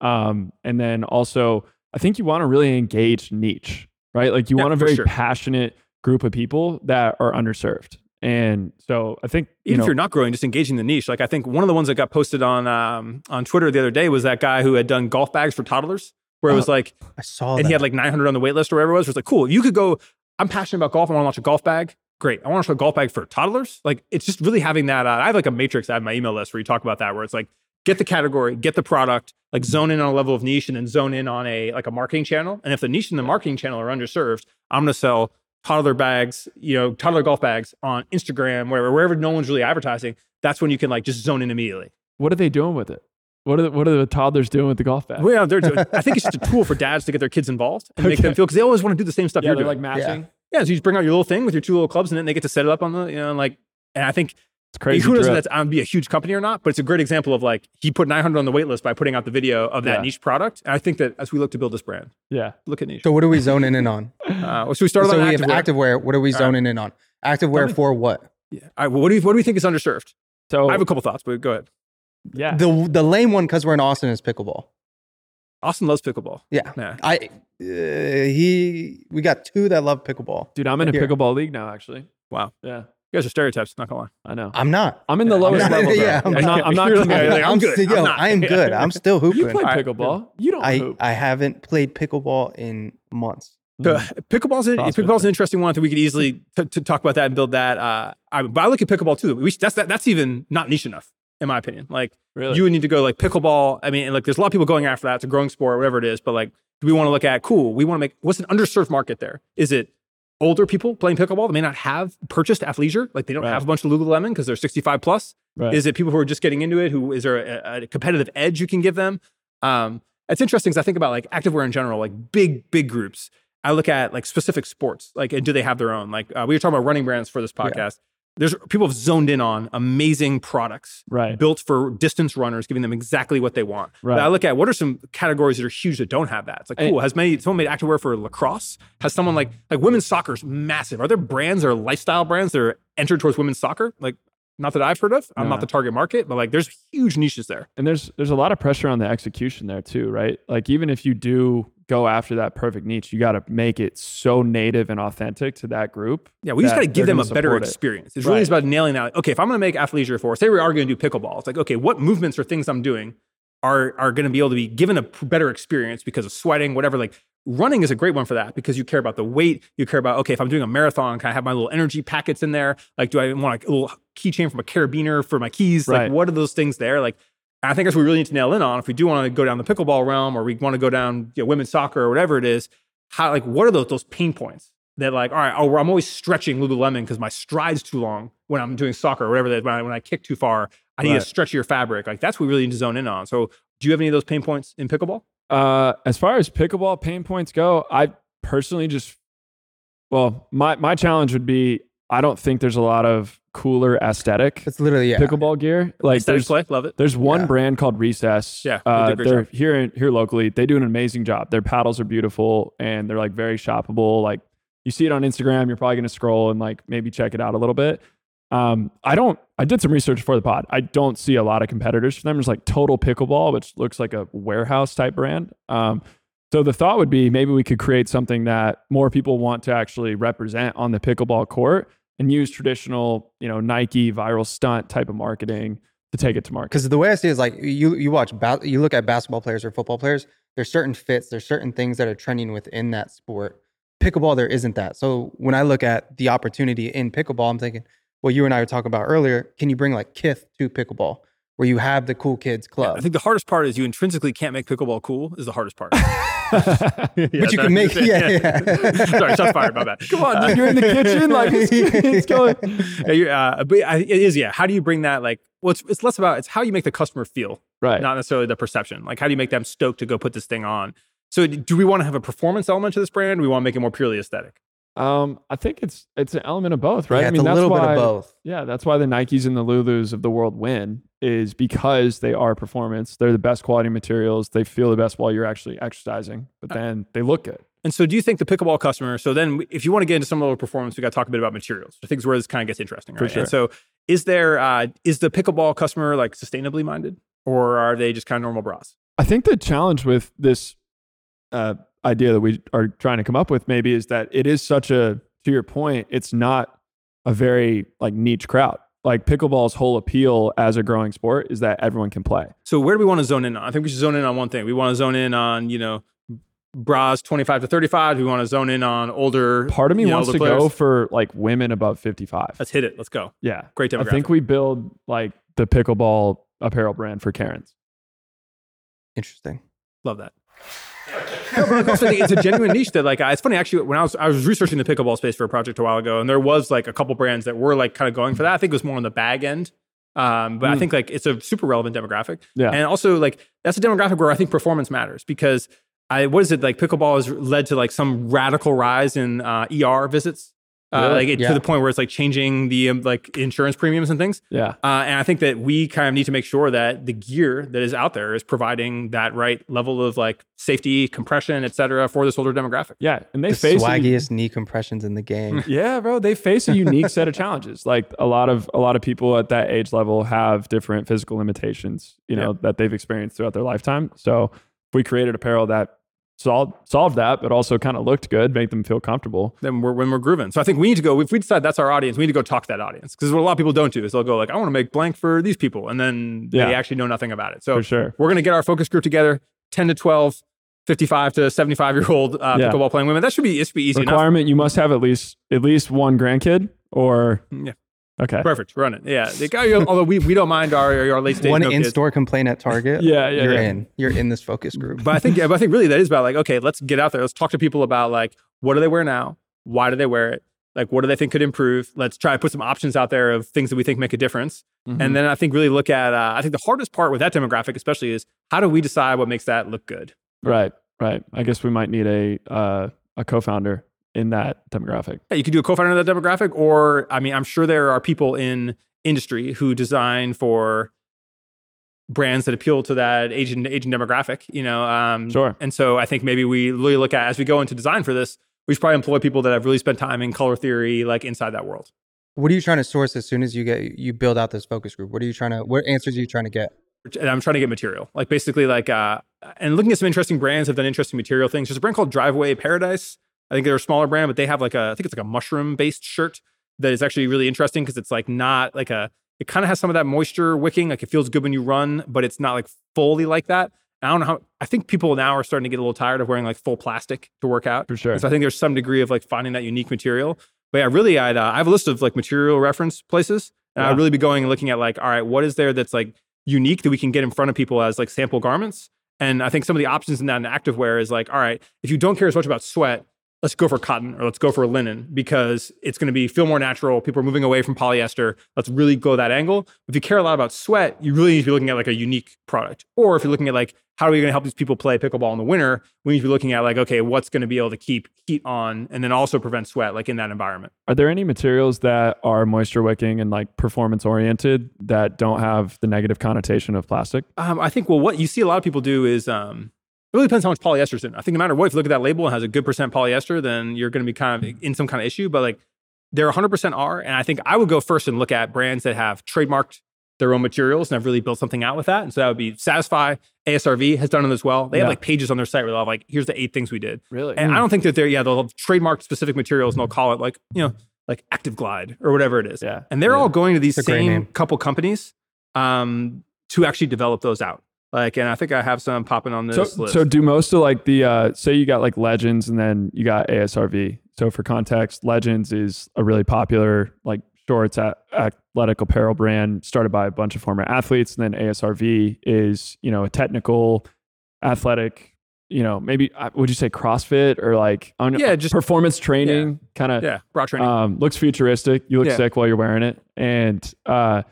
Um, and then also, I think you want to really engage niche, right? Like you Yeah, want a very sure. passionate group of people that are underserved. And so I think, you even know, if you're not growing, just engaging the niche. Like I think one of the ones that got posted on um, on Twitter the other day was that guy who had done golf bags for toddlers, where it was Oh, like, I saw and that. he had like 900 on the wait list or whatever it was. It was like, cool. You could go. I'm passionate about golf. I want to launch a golf bag. Great. I want to launch a golf bag for toddlers. Like it's just really having that. Uh, I have like a matrix. I have my email list where you talk about that, where it's like get the category, get the product, like zone in on a level of niche, and then zone in on a like a marketing channel. And if the niche and the marketing channel are underserved, I'm going to sell toddler bags, you know, toddler golf bags on Instagram, wherever, wherever no one's really advertising. That's when you can like just zone in immediately. what are they doing with it? What are the, what are the toddlers doing with the golf bag? Well, yeah, they're doing, I think it's just a tool for dads to get their kids involved and make them feel because they always want to do the same stuff yeah, you're they're doing. like matching. Yeah, so you just bring out your little thing with your two little clubs, and then they get to set it up on the, you know, like, and I think It's crazy. who knows if drip. that's going to be a huge company or not, but it's a great example of like he put 900 on the wait list by putting out the video of that Yeah. niche product. And I think that as we look to build this brand, Yeah. look at niche. so what are we zoning in on? Uh, so we started so on we have activewear. activewear. What are we right. zoning in on? Activewear me. for what? Yeah. All right, well, what do you what do you think is underserved? So I have a couple thoughts, but go ahead. yeah. The the lame one because we're in Austin is pickleball. Austin loves pickleball. Yeah, Yeah. I uh, he we got two that love pickleball. Dude, I'm in a Here. pickleball league now, actually. Wow. Yeah. You guys are stereotypes. Not gonna lie. I know. I'm not. I'm in the Yeah, lowest I'm not- level. Yeah, I'm, I'm not. I'm not. You're like, I'm I'm good. still, I'm yo, not. I am good. I'm still hooping. You play All right. pickleball. You don't I hoop. I haven't played pickleball in months. So, Mm. pickleball's an, pickleball's an interesting one. I think we could easily t- to talk about that and build that. Uh, I, but I look at pickleball too. We, that's that, that's even not niche enough, in my opinion. Like Really? you would need to go like pickleball. I mean, like there's a lot of people going after that. It's a growing sport, whatever it is. But like, do we want to look at cool? We want to make what's an underserved market there? Is it older people playing pickleball that may not have purchased athleisure, like they don't Right. have a bunch of Lululemon because they're 65 plus? Right. Is it people who are just getting into it? Who is there a, a competitive edge you can give them? Um, it's interesting because I think about like activewear in general, like big, big groups. I look at like specific sports, like and do they have their own? Like uh, we were talking about running brands for this podcast. There's people have zoned in on amazing products right. built for distance runners, giving them exactly what they want. Right. But I look at what are some categories that are huge that don't have that. It's like cool. Has many someone made activewear for lacrosse? Has someone like like women's soccer is massive? Are there brands or lifestyle brands that are entered towards women's soccer? Like not that I've heard of. I'm No. not the target market, but like there's huge niches there. And there's there's a lot of pressure on the execution there too, right? Like even if you do go after that perfect niche, you got to make it so native and authentic to that group. Yeah, we just got to give them a better it. experience. It's really Right. about nailing that. Okay, if I'm going to make athleisure for, say we are going to do pickleball, it's like, okay, what movements or things I'm doing are are going to be able to be given a better experience because of sweating, whatever. Like running is a great one for that because you care about the weight. You care about okay, if I'm doing a marathon, can I have my little energy packets in there? Like, do I want a little keychain from a carabiner for my keys? Right. Like, what are those things there? Like, I think that's what we really need to nail in on. If we do want to go down the pickleball realm, or we want to go down you know, women's soccer or whatever it is, how like what are those those pain points that like all right, oh, I'm always stretching Lululemon because my stride's too long when I'm doing soccer or whatever that is. When I, when I kick too far, I need Right. a stretchier fabric. Like that's what we really need to zone in on. So, do you have any of those pain points in pickleball? Uh, as far as pickleball pain points go, I personally just, well, my my challenge would be I don't think there's a lot of cooler aesthetic It's literally yeah. pickleball gear. Like Aesthetic there's play, love it. there's one Yeah. brand called Recess. Yeah, they uh, do a great they're job. here in, here locally. They do an amazing job. Their paddles are beautiful and they're like very shoppable. Like you see it on Instagram, you're probably gonna scroll and like maybe check it out a little bit. Um, I don't. I did some research for the pod. I don't see a lot of competitors for them. There's like Total Pickleball, which looks like a warehouse type brand. Um, so the thought would be maybe we could create something that more people want to actually represent on the pickleball court and use traditional, you know, Nike viral stunt type of marketing to take it to market. Because the way I see it is like you you watch you look at basketball players or football players. There's certain fits. There's certain things that are trending within that sport. Pickleball, there isn't that. So when I look at the opportunity in pickleball, I'm thinking, well, you and I were talking about earlier. Can you bring like Kith to pickleball, where you have the cool kids Yeah, club? I think the hardest part is you intrinsically can't make pickleball cool. Is the hardest part. but you can make yeah, yeah. Sorry, shots fired. My bad. Come on, dude, you're in the kitchen, like it's, it's going. Yeah, you- uh, but it is, yeah. How do you bring that? Like, well, it's, it's less about it's how you make the customer feel, Right. not necessarily the perception. Like, how do you make them stoked to go put this thing on? So, do we want to have a performance element to this brand? Or we want to make it more purely aesthetic. Um, I think it's it's an element of both, right? Yeah, I mean, a that's little why, bit of both. Yeah, that's why the Nikes and the Lulus of the world win is because they are performance. They're the best quality materials. They feel the best while you're actually exercising, but then they look good. And so, do you think the pickleball customer? So then, if you want to get into some level of performance, we got to talk a bit about materials. I think is where this kind of gets interesting, For sure. And so, is there uh, is the pickleball customer like sustainably minded, or are they just kind of normal bras? I think the challenge with this uh, idea that we are trying to come up with maybe is that it is such a, to your point, it's not a very like niche crowd. Like pickleball's whole appeal as a growing sport is that everyone can play. So where do we want to zone in on? I think we should zone in on one thing. We want to zone in on, you know, bras 25 to 35. We want to zone in on older. Part of me you know, wants to older go for like women above 55. Let's hit it. Let's go. yeah. Great I think we build like the pickleball apparel brand for Karens. Interesting. Love that. No, but I also it's a genuine niche that like it's funny actually when I was I was researching the pickleball space for a project a while ago and there was like a couple brands that were like kind of going for that. I think it was more on the bag end. Um, but I Mm. think like it's a super relevant demographic. Yeah. And also like that's a demographic where I think performance matters because I what is it like pickleball has led to like some radical rise in uh, ER visits. Uh, like it, Yeah. to the point where it's like changing the um, like insurance premiums and things. yeah. Uh, and I think that we kind of need to make sure that the gear that is out there is providing that right level of like safety, compression, et cetera, for this older demographic. Yeah. And they The face a- swaggiest knee compressions in the game. Yeah, bro, they face a unique set of challenges. Like a lot of a lot of people at that age level have different physical limitations, you know, that they've experienced throughout their lifetime. So if we created apparel that solved solved that, but also kind of looked good, make them feel comfortable. Then we're when we're grooving. So I think we need to go. If we decide that's our audience, we need to go talk to that audience because what a lot of people don't do is they'll go like, I want to make blank for these people, and then they actually know nothing about it. So For sure. we're gonna get our focus group together, ten to 12, 55 to seventy five year old uh, Yeah. pickleball playing women. That should be it should be easy enough. Requirement: you must have at least at least one grandkid, or Yeah. Okay, Perfect, run it. Yeah, They got- although we, we don't mind our our late stage One no in-store complaint at Target. Yeah, yeah, You're yeah. in. You're in this focus group. but I think, yeah, but I think really that is about like, okay, let's get out there. Let's talk to people about like, what do they wear now? Why do they wear it? Like, what do they think could improve? Let's try to put some options out there of things that we think make a difference. Mhm. And then I think really look at, uh, I think the hardest part with that demographic, especially, is how do we decide what makes that look good? right, right. I guess we might need a uh, a co-founder in that demographic. Yeah, you could do a co-founder of that demographic, or I mean, I'm sure there are people in industry who design for brands that appeal to that Asian Asian demographic. You know, um, Sure. And so I think maybe we really look at as we go into design for this, we should probably employ people that have really spent time in color theory, like inside that world. What are you trying to source as soon as you get you build out this focus group? What are you trying to? What answers are you trying to get? And I'm trying to get material, like basically like, uh, and looking at some interesting brands have done interesting material things. There's a brand called Driveway Paradise. I think they're a smaller brand, but they have like a, I think it's like a mushroom based shirt that is actually really interesting because it's like not like a it kind of has some of that moisture wicking. Like it feels good when you run, but it's not like fully like that. I don't know how. I think people now are starting to get a little tired of wearing like full plastic to work out. For sure. And so I think there's some degree of like finding that unique material. But yeah, really, I'd uh, I have a list of like material reference places, and Yeah. I'd really be going and looking at like, all right, what is there that's like unique that we can get in front of people as like sample garments. And I think some of the options in that in activewear is like, all right, if you don't care as much about sweat, let's go for cotton or let's go for linen because it's going to be feel more natural. People are moving away from polyester. Let's really go that angle. If you care a lot about sweat, you really need to be looking at like a unique product. Or if you're looking at like how are we going to help these people play pickleball in the winter, we need to be looking at like okay, what's going to be able to keep heat on and then also prevent sweat like in that environment. Are there any materials that are moisture wicking and like performance oriented that don't have the negative connotation of plastic? Um, I think well, what you see a lot of people do is um, it really depends how much polyester's in. I think no matter what, if you look at that label and has a good percent polyester, then you're going to be kind of in some kind of issue. But like there 100% are, and I think I would go first and look at brands that have trademarked their own materials and have really built something out with that. And so that would be Satisfy, ASRV has done it as well. They have like pages on their site where they'll have like, here's the eight things we did. Really? And I don't think that they're, yeah, they'll have trademarked specific materials and they'll call it like, you know, like Active Glide or whatever it is. Yeah. And they're Yeah. all going to these It's a great same couple companies um, to actually develop those out. Like, and I think I have some popping on this So, list. so do most of like the uh, say you got like Legends and then you got ASRV. So for context, Legends is a really popular like shorts at athletic apparel brand started by a bunch of former athletes, and then ASRV is you know a technical, athletic. You know, maybe uh, would you say CrossFit or like don't Yeah, just- performance training kind of yeah, broad training. um, looks futuristic. You look Yeah. sick while you're wearing it, and uh,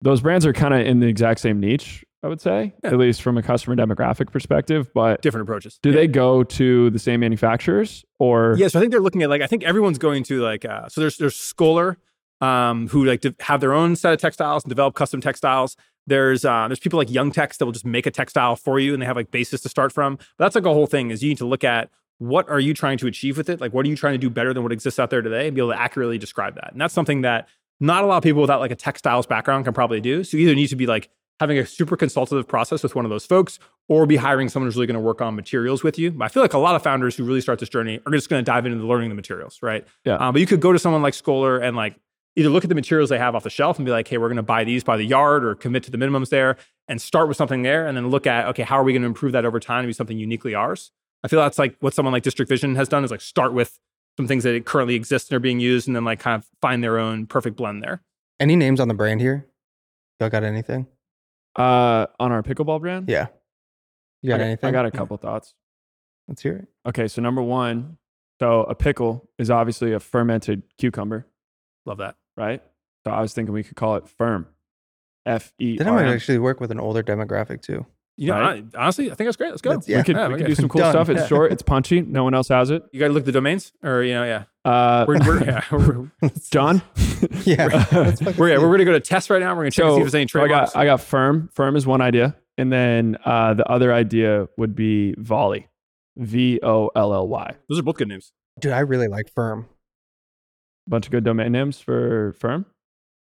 those brands are kind of in the exact same niche. I would say, Yeah. at least from a customer demographic perspective. But Different approaches. do Yeah. they go to the same manufacturers or? Yeah, so I think they're looking at like I think everyone's going to like uh, so there's there's Schoeller um, who like de- have their own set of textiles and develop custom textiles. There's uh, there's people like Young Text that will just make a textile for you and they have like basis to start from. But that's like a whole thing is you need to look at what are you trying to achieve with it? Like what are you trying to do better than what exists out there today and be able to accurately describe that. And that's something that not a lot of people without like a textiles background can probably do. So you either need to be like having a super consultative process with one of those folks or be hiring someone who's really going to work on materials with you. But I feel like a lot of founders who really start this journey are just going to dive into learning the materials, right? Yeah. Um, but you could go to someone like Schoeller and like either look at the materials they have off the shelf and be like, hey, we're going to buy these by the yard or commit to the minimums there and start with something there and then look at, okay, how are we going to improve that over time to be something uniquely ours? I feel that's like what someone like District Vision has done is like start with some things that currently exist and are being used and then like kind of find their own perfect blend there. Any names on the brand here? Y'all got anything? Uh, on our pickleball brand? Yeah. You got I, anything? I got a couple thoughts. Let's hear it. Okay, so number one, so a pickle is obviously a fermented cucumber, Love that. right? So I was thinking we could call it firm. F E Then I R might M. actually work with an older demographic too. You know, Right. I- honestly, I think that's great. Let's go. Let's- yeah. we could, yeah, we we could could- do some cool Done. stuff. It's Yeah. short, it's punchy. No one else has it. You got to look at the domains, or you know, yeah, Uh, we're, we're yeah, we're, John, Yeah. Let's fucking we're, yeah, we're gonna go to TESS right now. We're gonna check and see if there's any so I got I got firm. Firm is one idea, and then uh, the other idea would be volley, V O L L Y. Those are both good names. Dude, I really like Firm. Bunch of good domain names for firm.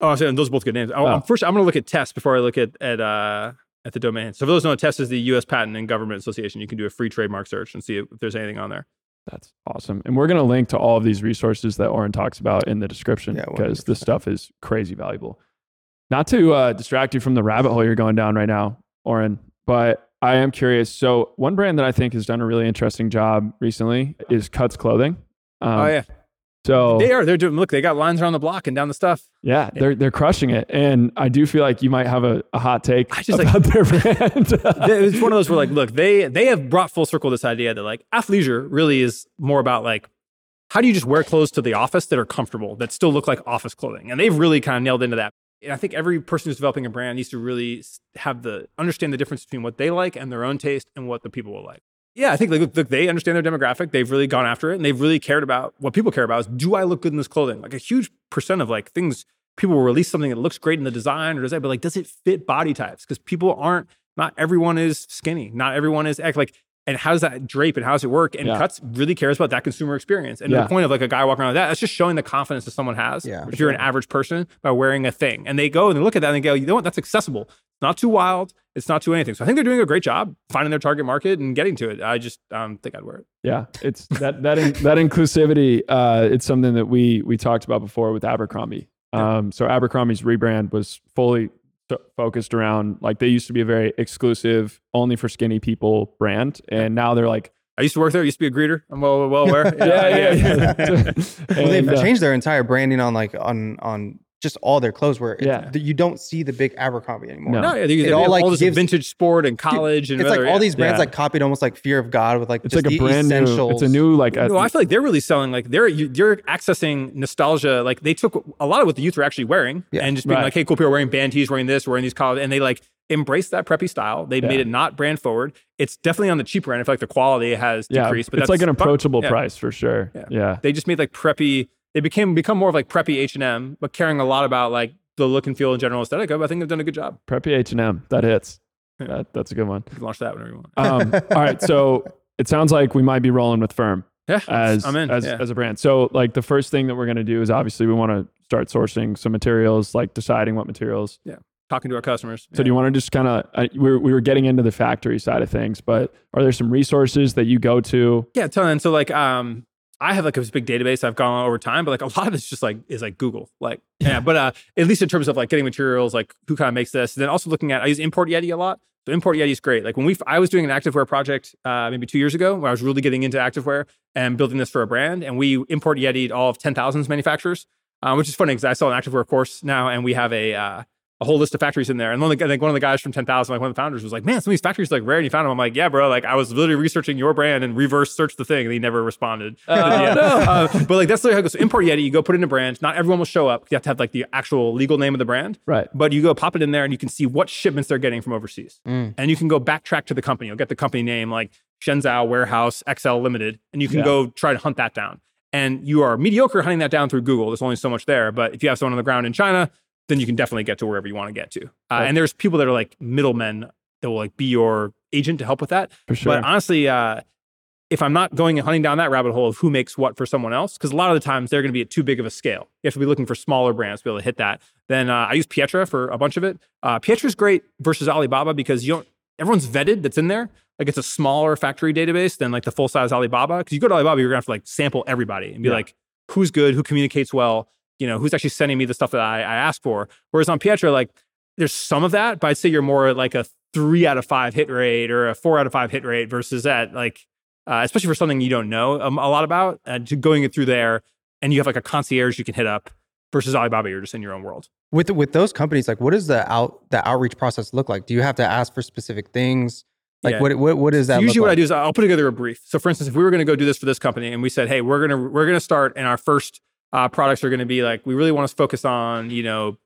Oh, I'm saying those are both good names. Oh. I'm- first, I'm gonna look at TESS before I look at at uh, at the domain. So for those who don't know, TESS is the U.S. Patent and Government Association. You can do a free trademark search and see if there's anything on there. That's awesome. And we're going to link to all of these resources that Oren talks about in the description because 100%. this stuff is crazy valuable. Not to uh, distract you from the rabbit hole you're going down right now, Oren, but I am curious. So, one brand that I think has done a really interesting job recently is Cuts Clothing. Um, oh yeah, So, they are. They're doing. Look, they got lines around the block and down the stuff. yeah, they're, they're crushing it. And I do feel like you might have a, a hot take I just, like- about their brand. It's one of those where like, look, they they have brought full circle this idea that like athleisure really is more about like how do you just wear clothes to the office that are comfortable that still look like office clothing, and they've really kind of nailed into that. And I think every person who's developing a brand needs to really have the understand the difference between what they like and their own taste and what the people will like. Yeah, I think like, look, they understand their demographic. They've really gone after it, and they've really cared about what people care about. Is do I look good in this clothing? Like a huge percent of like things people will release something that looks great in the design or design, but like does it fit body types? Because people aren't. Not everyone is skinny. Not everyone is like. And how does that drape and how does it work? And Yeah. Cuts really cares about that consumer experience. And Yeah. the point of like a guy walking around with that, that's just showing the confidence that someone has. Yeah, if you're an average person by wearing a thing, and they go and they look at that and they go, you know what? That's accessible. It's not too wild. It's not too anything. So I think they're doing a great job finding their target market and getting to it. I just um, think I'd wear it. Yeah, it's that that in, that inclusivity. Uh, it's something that we we talked about before with Abercrombie. Um, so Abercrombie's rebrand was fully focused around like they used to be a very exclusive, only for skinny people brand, and now they're like, I used to work there. I used to be a greeter. I'm well, well aware. yeah, yeah, yeah. Well, they've uh, changed their entire branding on like on on just all their clothes were. it- Yeah. you don't see the big Abercrombie anymore. No. No, yeah, they, It they all, like, all this gives- vintage sport and college and It's like all yeah. these brands Yeah. like copied almost like Fear of God with like it's just like a the brand new. essentials. It's a new like. No, I feel like they're really selling like they're you- you're accessing nostalgia. Like they took a lot of what the youth were actually wearing Yeah. and just being Right. like, hey, cool people are wearing band tees, wearing this, wearing these college, and they like embraced that preppy style. They Yeah. made it not brand forward. It's definitely on the cheaper end. I feel like the quality has yeah, decreased, but it's like an approachable Yeah. price for sure. Yeah. Yeah. They just made like preppy. They became become more of like preppy H and M, but caring a lot about like the look and feel and general aesthetic of. I think they've done a good job. Preppy H and M that hits. That, that's a good one. You can launch that whenever you want. Um, all right, so it sounds like we might be rolling with Firm Yeah, as I'm in. as, yeah. as a brand. So like the first thing that we're gonna do is obviously we want to start sourcing some materials, like deciding what materials. Yeah talking to our customers. So do you want to just kind of uh, we were, we were getting into the factory side of things, but are there some resources that you go to? Yeah, them. So like, um, I have like this big database I've gone on over time, but like a lot of it's just like is like Google, like yeah. But uh, at least in terms of like getting materials, like who kind of makes this, and then also looking at I use Import Yeti a lot. So Import Yeti is great. Like when we I was doing an activewear project uh, maybe two years ago, where I was really getting into activewear and building this for a brand, and we import Yeti all of ten thousands manufacturers, uh, which is funny because I sell an activewear course now, and we have a uh, a whole list of factories in there. And one of the, like one of the guys from 10,000, like one of the founders was like, man, some of these factories are like rare and you found them. I'm like, yeah, bro. Like I was literally researching your brand and reverse searched the thing and he never responded. Yeah. Uh, but like that's literally how it goes. So import Yeti, you go put in a brand. Not everyone will show up. You have to have like the actual legal name of the brand. Right. But you go pop it in there and you can see what shipments they're getting from overseas. Mm. And you can go backtrack to the company. You'll get the company name like Shenzhou Warehouse XL Limited, and you can Yeah. go try to hunt that down. And you are mediocre hunting that down through Google. There's only so much there. But if you have someone on the ground in China, then you can definitely get to wherever you want to get to. Uh, Right. and there's people that are like middlemen that will like be your agent to help with that. For sure. But honestly, uh, if I'm not going and hunting down that rabbit hole of who makes what for someone else, because a lot of the times they're going to be at too big of a scale. You have to be looking for smaller brands to be able to hit that. Then uh, I use Pietra for a bunch of it. Uh, Pietra's great versus Alibaba because you don't. Everyone's vetted that's in there. Like it's a smaller factory database than like the full size Alibaba. Because you go to Alibaba, you're gonna have to like sample everybody and be Yeah. like, who's good, who communicates well, you know, who's actually sending me the stuff that I, I ask for. Whereas on Pietra, like there's some of that, but I'd say you're more like a three out of five hit rate or a four out of five hit rate versus that like uh, especially for something you don't know um, a lot about uh, to going it through there and you have like a concierge you can hit up versus Alibaba you're just in your own world. With with those companies, like what does the out the outreach process look like? Do you have to ask for specific things? Like Yeah. what what what does that Usually, what I do is I'll put together a brief. So, for instance, if we were going to go do this for this company, and we said, "Hey, we're gonna we're gonna start, in our first uh, products are going to be like we really want to focus on you know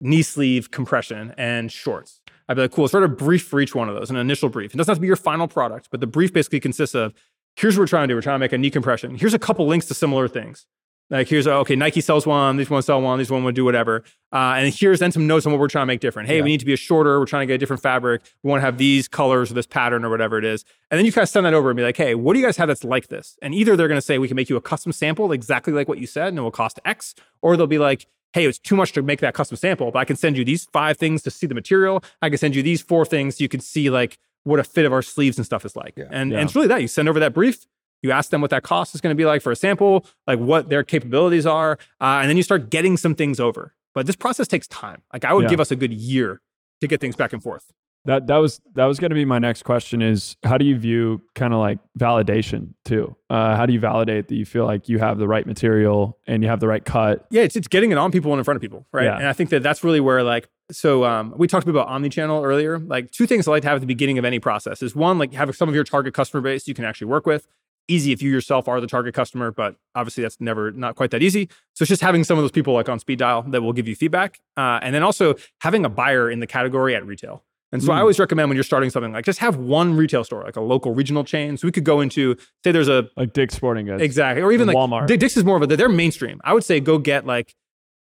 knee sleeve compression and shorts." I'd be like, "Cool, Sort of brief for each one of those, an initial brief. It doesn't have to be your final product, but the brief basically consists of here's what we're trying to do. We're trying to make a knee compression. Here's a couple links to similar things." Like here's a, okay, Nike sells one, these one sell one, these one would do whatever. Uh, and here's then some notes on what we're trying to make different. Hey, Yeah. we need to be a shorter. We're trying to get a different fabric. We want to have these colors or this pattern or whatever it is. And then you kind of send that over and be like, hey, what do you guys have that's like this? And either they're going to say we can make you a custom sample exactly like what you said and it will cost X, or they'll be like, hey, it's too much to make that custom sample, but I can send you these five things to see the material. I can send you these four things so you can see like what a fit of our sleeves and stuff is like. Yeah. And, Yeah. and it's really that you send over that brief. You ask them what that cost is going to be like for a sample, like what their capabilities are, uh, and then you start getting some things over. But this process takes time. Like I would Yeah. give us a good year to get things back and forth. That that was that was going to be my next question is how do you view kind of like validation too? Uh, how do you validate that you feel like you have the right material and you have the right cut? Yeah, it's, it's getting it on people and in front of people, right? Yeah. And I think that that's really where like so um, we talked about omni-channel earlier. Like two things I like to have at the beginning of any process is one, like have some of your target customer base you can actually work with. Easy if you yourself are the target customer, but obviously that's never not quite that easy. So it's just having some of those people like on speed dial that will give you feedback, uh, and then also having a buyer in the category at retail. And so I Mm. always recommend when you're starting something like just have one retail store, like a local regional chain. So we could go into say there's a Like Dick's Sporting Goods. Exactly. Or even like Walmart. Dick's is more of a they're mainstream. I would say go get like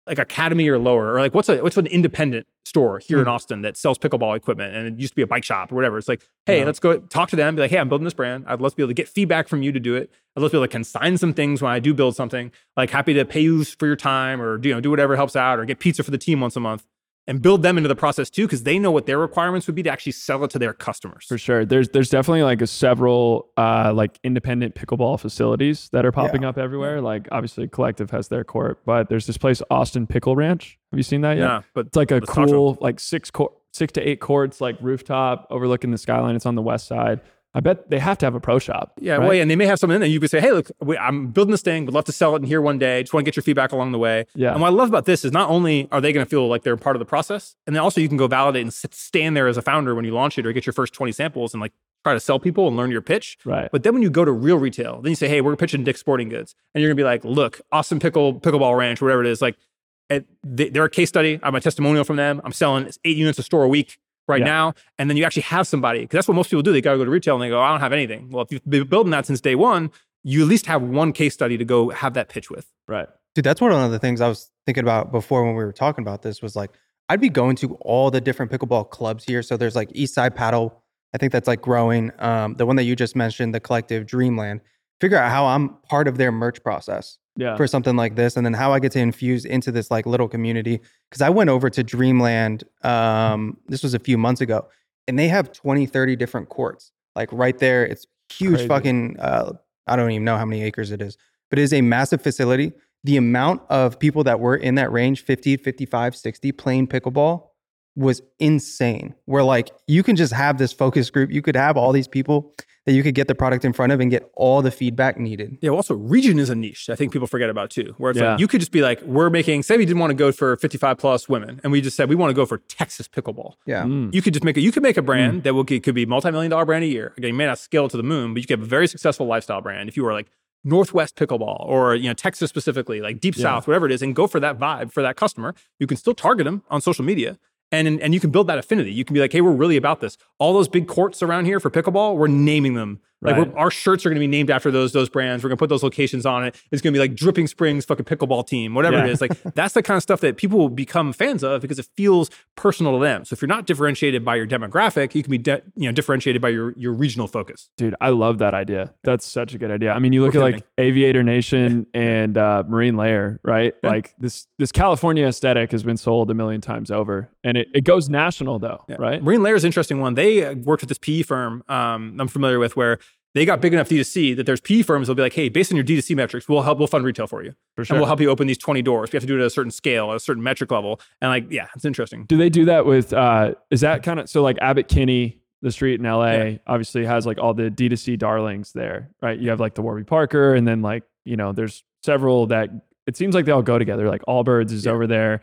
like Academy or lower, or like what's a what's an independent store here Hmm. in Austin that sells pickleball equipment and it used to be a bike shop or whatever. It's like, hey, Yeah. let's go talk to them. Be like, hey, I'm building this brand. I'd love to be able to get feedback from you to do it. I'd love to be able to consign some things when I do build something. Like happy to pay you for your time or do you know do whatever helps out or get pizza for the team once a month. And build them into the process too, because they know what their requirements would be to actually sell it to their customers. For sure. There's there's definitely like a several uh like independent pickleball facilities that are popping Yeah. up everywhere. Like obviously Collective has their court, but there's this place Austin Pickle Ranch. Have you seen that yet? Yeah, but It's like a Let's talk to cool like six court six to eight courts like rooftop overlooking the skyline. It's on the west side. I bet they have to have a pro shop. Yeah, right? well, and they may have something in there. You could say, "Hey, look, we, I'm building this thing. Would love to sell it in here one day. Just want to get your feedback along the way." Yeah. And what I love about this is not only are they going to feel like they're part of the process, and then also you can go validate and sit, stand there as a founder when you launch it or get your first 20 samples and like try to sell people and learn your pitch. Right. But then when you go to real retail, then you say, "Hey, we're pitching Dick's Sporting Goods," and you're gonna be like, "Look, Awesome Pickle Pickleball Ranch, whatever it is, like, they, they're a case study. I have a testimonial from them. I'm selling eight units a store a week." Right Yeah. now, and then you actually have somebody because that's what most people do. They got to go to retail and they go, "I don't have anything." Well, if you've been building that since day one, you at least have one case study to go have that pitch with. Right. Dude, that's one of the things I was thinking about before when we were talking about this was like, I'd be going to all the different pickleball clubs here. So there's like East Side Paddle. I think that's like growing. Um, the one that you just mentioned, the collective Dreamland. Figure out how I'm part of their merch process Yeah. for something like this, and then how I get to infuse into this like little community. Because I went over to Dreamland. Um, this was a few months ago, and they have 20, 30 different courts. Like right there, it's huge. Crazy. Fucking. Uh, I don't even know how many acres it is, but it is a massive facility the amount of people that were in that range 50 55 60 playing pickleball was insane where like you can just have this focus group you could have all these people that you could get the product in front of and get all the feedback needed Yeah. Well, also, region is a niche. I think people forget about too. Where it's Yeah. like you could just be like, "We're making." Say we didn't want to go for 55 plus women, and we just said we want to go for Texas pickleball. yeah Mm. You could just make it. You could make a brand that will it could be multi-million dollar brand a year. Again, you may not scale to the moon, but you could have a very successful lifestyle brand if you were like Northwest pickleball or you know Texas specifically, like Deep Yeah. South, whatever it is, and go for that vibe for that customer. You can still target them on social media. And, and you can build that affinity. You can be like, hey, we're really about this. All those big courts around here for pickleball, we're naming them. Like Right. we're, our shirts are going to be named after those those brands. We're going to put those locations on it. It's going to be like Dripping Springs fucking pickleball team, whatever Yeah. it is. Like that's the kind of stuff that people will become fans of because it feels personal to them. So if you're not differentiated by your demographic, you can be de- you know differentiated by your your regional focus. Dude, I love that idea. That's such a good idea. I mean, you look We're at like Aviator Nation and uh, Marine Layer, right? Yeah. Like this this California aesthetic has been sold a million times over, and it, it goes national though, Yeah. right? Marine Layer is an interesting one. They uh, worked with this PE firm um, I'm familiar with where they got big enough D2C that there's PE firms that'll be like, hey, based on your D2C metrics, we'll help, we'll fund retail for you. For And we'll help you open these 20 doors. We have to do it at a certain scale, at a certain metric level. And like, yeah, it's interesting. Do they do that with? uh Is that kind of so? Like Abbott Kinney, the street in LA, Yeah. obviously has like all the D2C darlings there, right? You have like the Warby Parker, and then like you know, there's several that it seems like they all go together. Like Allbirds is Yeah. over there.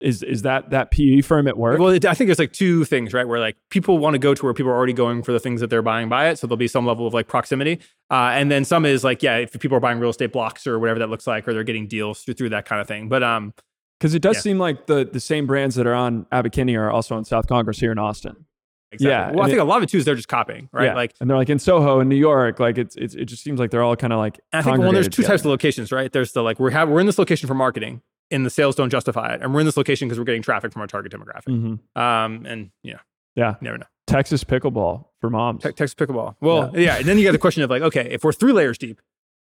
Is is that that PE firm at work? Well, it, I think there's like two things, right? Where like people want to go to where people are already going for the things that they're buying by it. So there'll be some level of like proximity. Uh, and then some is like, yeah, if people are buying real estate blocks or whatever that looks like, or they're getting deals through, through that kind of thing. But um, Because it does Yeah. seem like the the same brands that are on Abbott Kinney are also on South Congress here in Austin. exactly. Yeah, Well, I and think a lot of it too is they're just copying, right? Yeah. Like, and they're like in Soho in New York. Like it's, it's it just seems like they're all kind of like. I think well, there's two congregated types of locations, right? There's the like we're have we're in this location for marketing, and the sales don't justify it, and we're in this location because we're getting traffic from our target demographic. Mhm. Um, and yeah, Yeah, never know. Texas pickleball for moms. Te- Texas pickleball. Well, yeah. and then you got the question of like, okay, if we're three layers deep,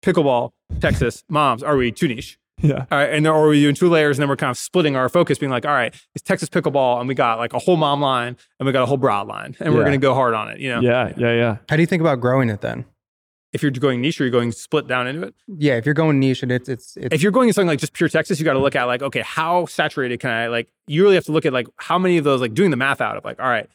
pickleball, Texas, moms, are we too niche? yeah, All right, and then or are we doing two layers, and then we're kind of splitting our focus, being like, all right, it's Texas pickleball, and we got like a whole mom line, and we got a whole broad line, and we're gonna go hard on it. You know, yeah, yeah, yeah. how do you think about growing it then if you're going niche or you're going split down into it. yeah if you're going niche and it's it's, it's if you're going to something like just pure Texas, you got to look at like, okay, how saturated can I like? You really have to look at like how many of those like doing the math out of like, all right,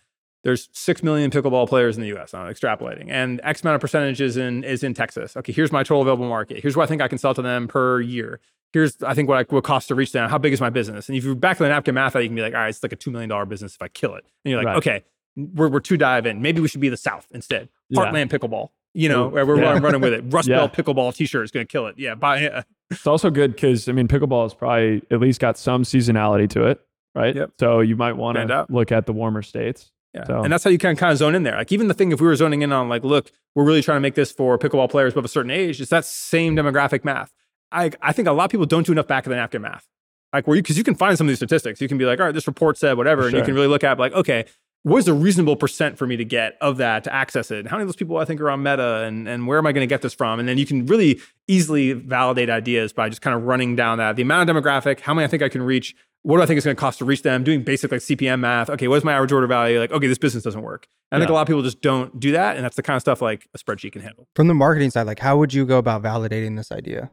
there's six million pickleball players in the U.S. I'm extrapolating, and X amount of percentage is in is in Texas. Okay, here's my total available market. Here's what I think I can sell to them per year. Here's I think what I what cost to reach them. How big is my business? And if you're back of the napkin math, out, you can be like, all right, it's like a two million dollar business if I kill it. And you're like, Right. okay, we're we're too dive in. Maybe we should be the South instead. Yeah. Heartland pickleball. You know, Ooh, we're yeah. running, with it. Rust Yeah. Belt pickleball T-shirt is going to kill it. Yeah, buy. It's also good because I mean, pickleball has probably at least got some seasonality to it, right? Yep. So you might want to look at the warmer states. Yeah. So- And that's how you can kind of zone in there. Like even the thing if we were zoning in on like, look, we're really trying to make this for pickleball players above a certain age, it's that same demographic math. I I think a lot of people don't do enough back of the napkin math. Like where you because you can find some of these statistics. You can be like, all right, this report said whatever, and you can really look at like, okay, what is a reasonable percent for me to get of that to access it? And how many of those people I think are on meta and, and where am I going to get this from? And then you can really easily validate ideas by just kind of running down that the amount of demographic, how many I think I can reach, what do I think it's going to cost to reach them? Doing basic like CPM math. Okay, what's my average order value? Like, okay, this business doesn't work. And I think a lot of people just don't do that, and that's the kind of stuff like a spreadsheet can handle. From the marketing side, like how would you go about validating this idea?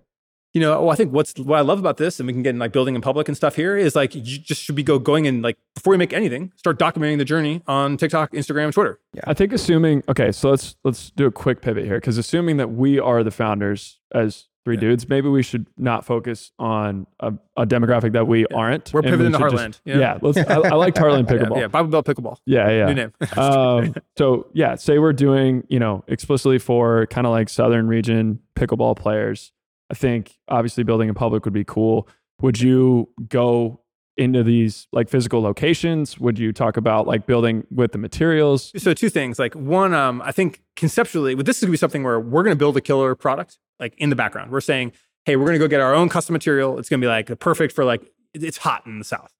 You know, well, I think what's what I love about this, and we can get in like building in public and stuff here, is like you just should be go going and like before you make anything, start documenting the journey on TikTok, Instagram, Twitter. Yeah, I think assuming okay, so let's let's do a quick pivot here because assuming that we are the founders as three Yeah. dudes, maybe we should not focus on a, a demographic that we aren't. We're and we pivoting to Heartland. just- Yeah. Yeah, let's. I, I like Heartland Yeah, pickleball. yeah, Bible Belt Pickleball. Yeah, yeah. New name. um, so yeah, say we're doing, you know, explicitly for kind of like southern region pickleball players. I think obviously building in public would be cool. Would you go into these like physical locations? Would you talk about like building with the materials? so two things like one um i think conceptually but this is to be something where we're going to build a killer product like in the background we're saying hey we're going to go get our own custom material it's going to be like perfect for like it's hot in the south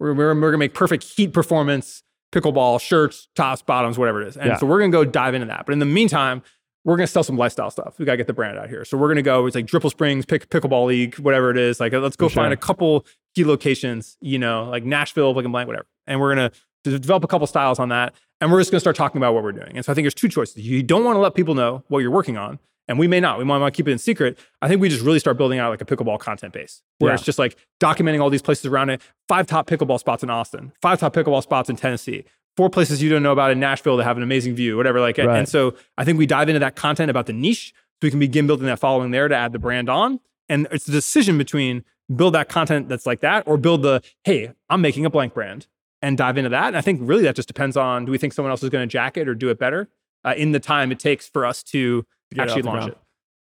we're, we're, we're going to make perfect heat performance pickleball shirts tops bottoms whatever it is and Yeah. so we're going to go dive into that but in the meantime we're going to sell some lifestyle stuff. We got to get the brand out here. So we're going to go, it's like Dripple Springs, pick, Pickleball League, whatever it is. Like, uh, let's go sure. find a couple key locations, you know, like Nashville, Blank and Blank, whatever. And we're going to develop a couple styles on that. And we're just going to start talking about what we're doing. And so I think there's two choices. You don't want to let people know what you're working on. And we may not. We might want to keep it in secret. I think we just really start building out like a pickleball content base where Yeah. it's just like documenting all these places around it. Five top pickleball spots in Austin, five top pickleball spots in Tennessee, four places you don't know about in Nashville that have an amazing view, whatever. Like, Right. and so I think we dive into that content about the niche so we can begin building that following there to add the brand on. And it's a decision between build that content that's like that or build the, hey, I'm making a blank brand and dive into that. And I think really that just depends on do we think someone else is going to jack it or do it better uh, in the time it takes for us to get actually launch ground. it.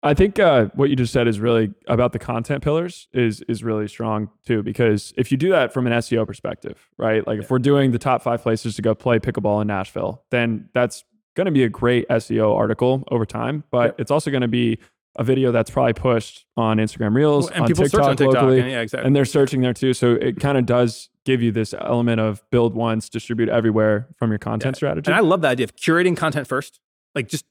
I think uh, what you just said is really about the content pillars is is really strong too because if you do that from an SEO perspective, right? Like if we're doing the top five places to go play pickleball in Nashville, then that's going to be a great SEO article over time. But Yep. it's also going to be a video that's probably pushed on Instagram Reels, and on people TikTok, search on TikTok. locally, and yeah, exactly. and they're searching there too. So it kind of does give you this element of build once, distribute everywhere from your content strategy. And I love the idea of curating content first. Like just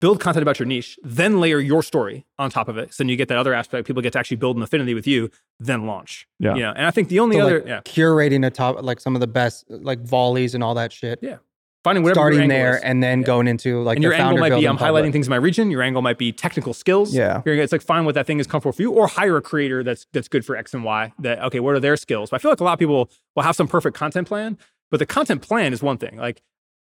build content about your niche, then layer your story on top of it. So then you get that other aspect. People get to actually build an affinity with you, then launch. Yeah. You know, and I think the only So, other like, yeah, curating a top like some of the best like volleys and all that shit. Yeah, finding whatever your starting angle there is. and then Yeah. going into like and the your angle might be I'm public. highlighting things in my region. Your angle might be technical skills. Yeah. You're, it's like find what that thing is comfortable for you, or hire a creator that's that's good for X and Y. That okay, what are their skills? But I feel like a lot of people will have some perfect content plan, but the content plan is one thing. Like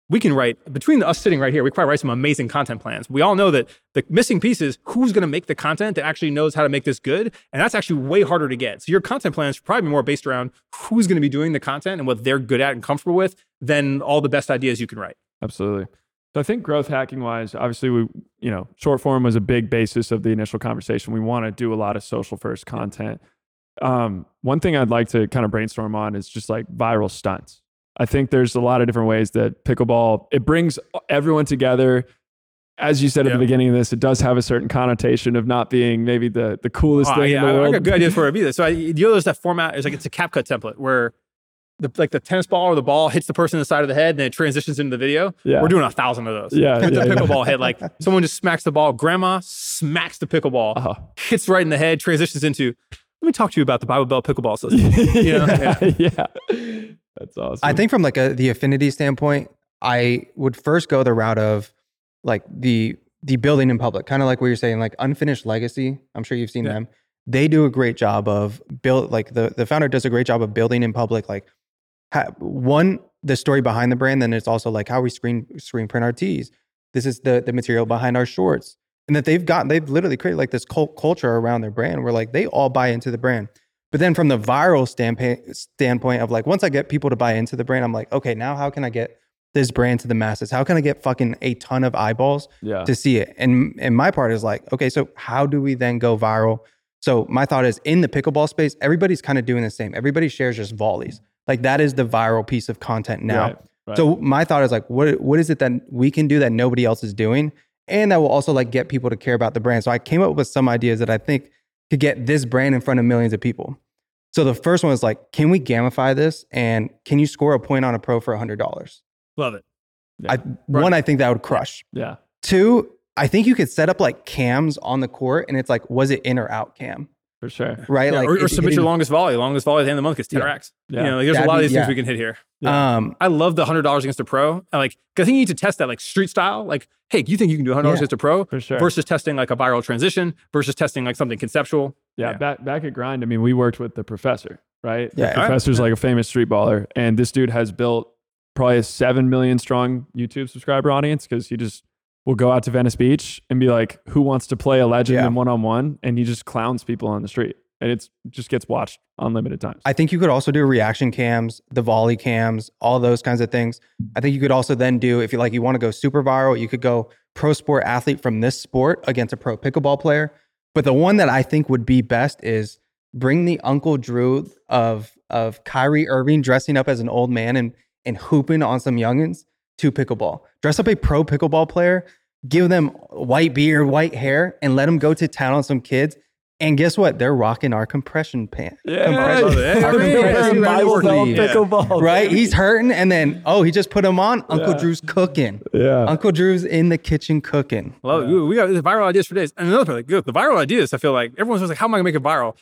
we can write between us sitting right here, we probably write some amazing content plans. We all know that the missing piece is who's going to make the content that actually knows how to make this good, and that's actually way harder to get. So your content plans should probably be more based around who's going to be doing the content and what they're good at and comfortable with than all the best ideas you can write. Absolutely. So I think growth hacking wise, obviously we, you know, short form was a big basis of the initial conversation. We want to do a lot of social first content. Um, one thing I'd like to kind of brainstorm on is just like viral stunts. I think there's a lot of different ways that pickleball it brings everyone together. As you said at Yeah. the beginning of this, it does have a certain connotation of not being maybe the the coolest Oh, thing yeah, in the I- I world. got good ideas for it either. So I, you know, there's that format. It's like it's a CapCut template where the like the tennis ball or the ball hits the person in the side of the head and then it transitions into the video. Yeah. We're doing a thousand of those. Yeah, With yeah, the yeah. pickleball hit, like someone just smacks the ball. Grandma smacks the pickleball, Uh-huh. hits right in the head, transitions into. Let me talk to you about the Bible Belt pickleball system. You know? yeah. yeah. That's awesome. I think from like a the affinity standpoint, I would first go the route of like the the building in public, kind of like what you're saying, like unfinished legacy. I'm sure you've seen Yeah. them. They do a great job of build like the the founder does a great job of building in public. Like ha, one the story behind the brand, then it's also like how we screen screen print our tees. This is the the material behind our shorts, and that they've gotten they've literally created like this cult culture around their brand where like they all buy into the brand. But then from the viral standpoint, standpoint of like, once I get people to buy into the brand, I'm like, okay, now how can I get this brand to the masses? How can I get fucking a ton of eyeballs yeah. to see it? And and my part is like, okay, so how do we then go viral? So my thought is in the pickleball space, everybody's kind of doing the same. Everybody shares just volleys. Like that is the viral piece of content now. Right, right. So my thought is like, what what is it that we can do that nobody else is doing? And that will also like get people to care about the brand. So I came up with some ideas that I think could get this brand in front of millions of people. So the first one is like, can we gamify this? And can you score a point on a pro for hundred dollars? Love it. Yeah. I one, I think that would crush. yeah. Two, I think you could set up like cams on the court and it's like, was it in or out cam? For sure. right? Yeah, like or, or submit hitting- your longest volley. Longest volley at the end of the month gets Yeah. TRX. Yeah. You know, like, there's a That'd lot of be- these things we can hit here. Um, I love the hundred dollars against a pro. I Like, 'cause I think you need to test that like street style. Like, hey, you think you can do hundred dollars Yeah. against a pro For sure. versus testing like a viral transition versus testing like something conceptual. Yeah, Yeah. back back at grind. I mean, we worked with the professor, right? Yeah. the professor's like a famous street baller, and this dude has built probably a seven million strong YouTube subscriber audience because he just will go out to Venice Beach and be like, "Who wants to play a legend Yeah. in one on one?" And he just clowns people on the street, and it's just gets watched unlimited times. I think you could also do reaction cams, the volley cams, all those kinds of things. I think you could also then do if you like you want to go super viral, you could go pro sport athlete from this sport against a pro pickleball player. But the one that I think would be best is bring the Uncle Drew of of Kyrie Irving dressing up as an old man and and hooping on some youngins to pickleball. Dress up a pro pickleball player, give them white beard, white hair, and let them go to town on some kids. And guess what? They're rocking our compression pants. Yeah, love. Our compression Bible Bible pickleball, Right? He's hurting, and then oh, he just put him on. Uncle Yeah. Drew's cooking. yeah, Uncle Drew's in the kitchen cooking. Love it. We got the viral ideas for days. And another thing, like the viral ideas, I feel like everyone's like, how am I gonna make it viral?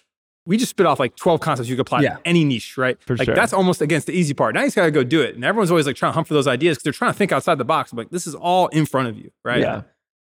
We just spit off like 12 concepts you could apply Yeah. to any niche, right? For like sure. that's almost against the easy part. Now you just gotta go do it. And everyone's always like trying to hunt for those ideas because they're trying to think outside the box. I'm like, this is all in front of you, right? yeah.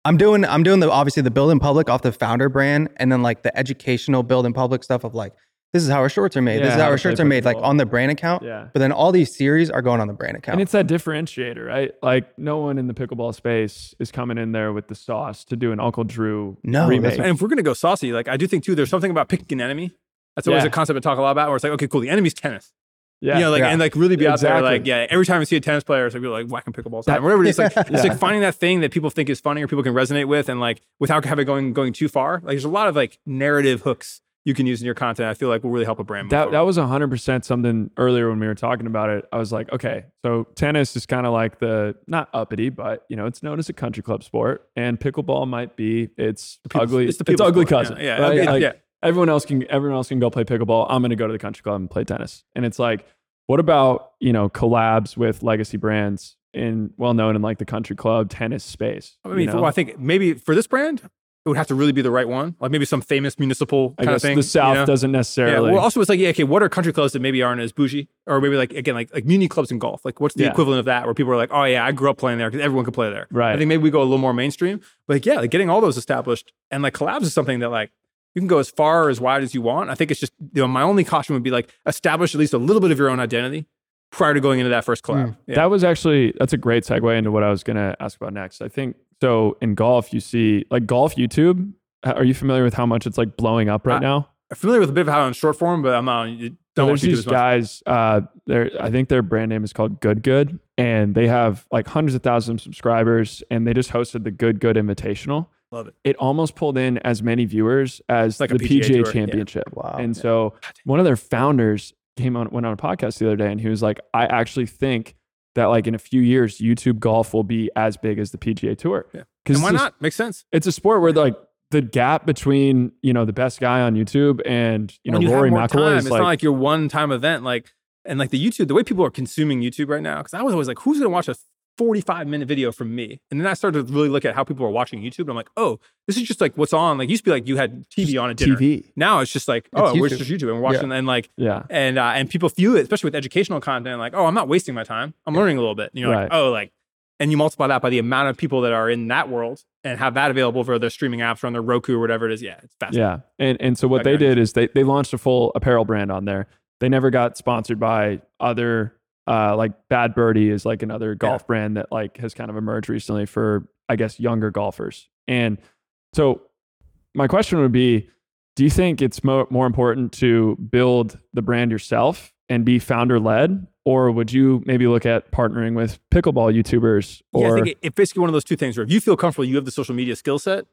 I'm doing I'm doing the obviously the build in public off the founder brand, and then like the educational build in public stuff of like this is how our shorts are made. this is how how our to shirts are made, like on the brand account. Yeah. But then all these series are going on the brand account. And it's that differentiator, right? Like no one in the pickleball space is coming in there with the sauce to do an Uncle Drew No, that's remake. And if we're gonna go saucy, like I do think too, there's something about picking an enemy. That's always Yeah. a concept I talk a lot about where it's like, okay, cool, the enemy's tennis. yeah, you know, like Yeah. and like really be out there, like yeah. Every time I see a tennis player, it's like people like whacking pickleballs, That- or whatever. It's like it's like finding that thing that people think is funny or people can resonate with, and like without having going going too far. Like there's a lot of like narrative hooks you can use in your content. I feel like will really help a brand. that forward. that was hundred percent something earlier when we were talking about it. I was like, okay, so tennis is kind of like the not uppity, but you know, it's known as a country club sport, and pickleball might be its ugly, it's it's, the people's ugly sport. cousin. Yeah, yeah, right? it- Like, yeah. Everyone else can everyone else can go play pickleball. I'm going to go to the country club and play tennis. And it's like, what about you know collabs with legacy brands in well known in like the country club tennis space? I you mean, know? well, I think maybe for this brand, it would have to really be the right one, like maybe some famous municipal I kind guess of thing. the South you know? doesn't Yeah. necessarily. Well, also it's like, yeah, okay, what are country clubs that maybe aren't as bougie, or maybe like again, like like muni clubs in golf? Like, what's the Yeah. equivalent of that? Where people are like, oh yeah, I grew up playing there because everyone could play there. Right. I think maybe we go a little more mainstream, but like, yeah, like getting all those established and like collabs is something that like you can go as far or as wide as you want. I think it's just you know my only caution would be like establish at least a little bit of your own identity prior to going into that first collab. Yeah. That was actually that's a great segue into what I was going to ask about next. I think so in golf you see like golf YouTube. Are you familiar with how much it's like blowing up right I- now? I'm familiar with a bit of how on short form, but I'm not. So Don't want there's these guys. Uh, I think their brand name is called Good Good, and they have like hundreds of thousands of subscribers, and they just hosted the Good Good Invitational. Love it. It almost pulled in as many viewers as Like the PGA PGA, Tour, yeah. Championship. Wow. And so one of their founders came on went on a podcast the other day, and he was like, "I actually think that like in a few years, YouTube golf will be as big as the PGA Tour." Yeah. Because And why not? Makes sense. It's a sport where like the gap between you know the best guy on YouTube and you know you Rory McIlroy is it's like, not like your one time event. Like and like the YouTube, the way people are consuming YouTube right now. Because I was always like, who's gonna watch a 45 minute video from me? And then I started to really look at how people are watching YouTube. And I'm like, oh, this is just like what's on. Like it used to be like you had TV on a dinner. TV. Now it's just like, oh, we're just YouTube and we're watching and like Yeah. and uh, and people view it, especially with educational content, like, oh, I'm not wasting my time. I'm learning a little bit. And you're Right. like, oh, like, and you multiply that by the amount of people that are in that world and have that available for their streaming apps or on their Roku or whatever it is. Yeah, it's fascinating. Yeah. And and so what they did is they they launched a full apparel brand on there. They never got sponsored by other uh like Bad Birdie is like another golf brand that like has kind of emerged recently for I guess younger golfers. And so my question would be do you think it's mo- more important to build the brand yourself and be founder led or would you maybe look at partnering with pickleball YouTubers yeah, I think it, it's basically one of those two things where if you feel comfortable, you have the social media skill set,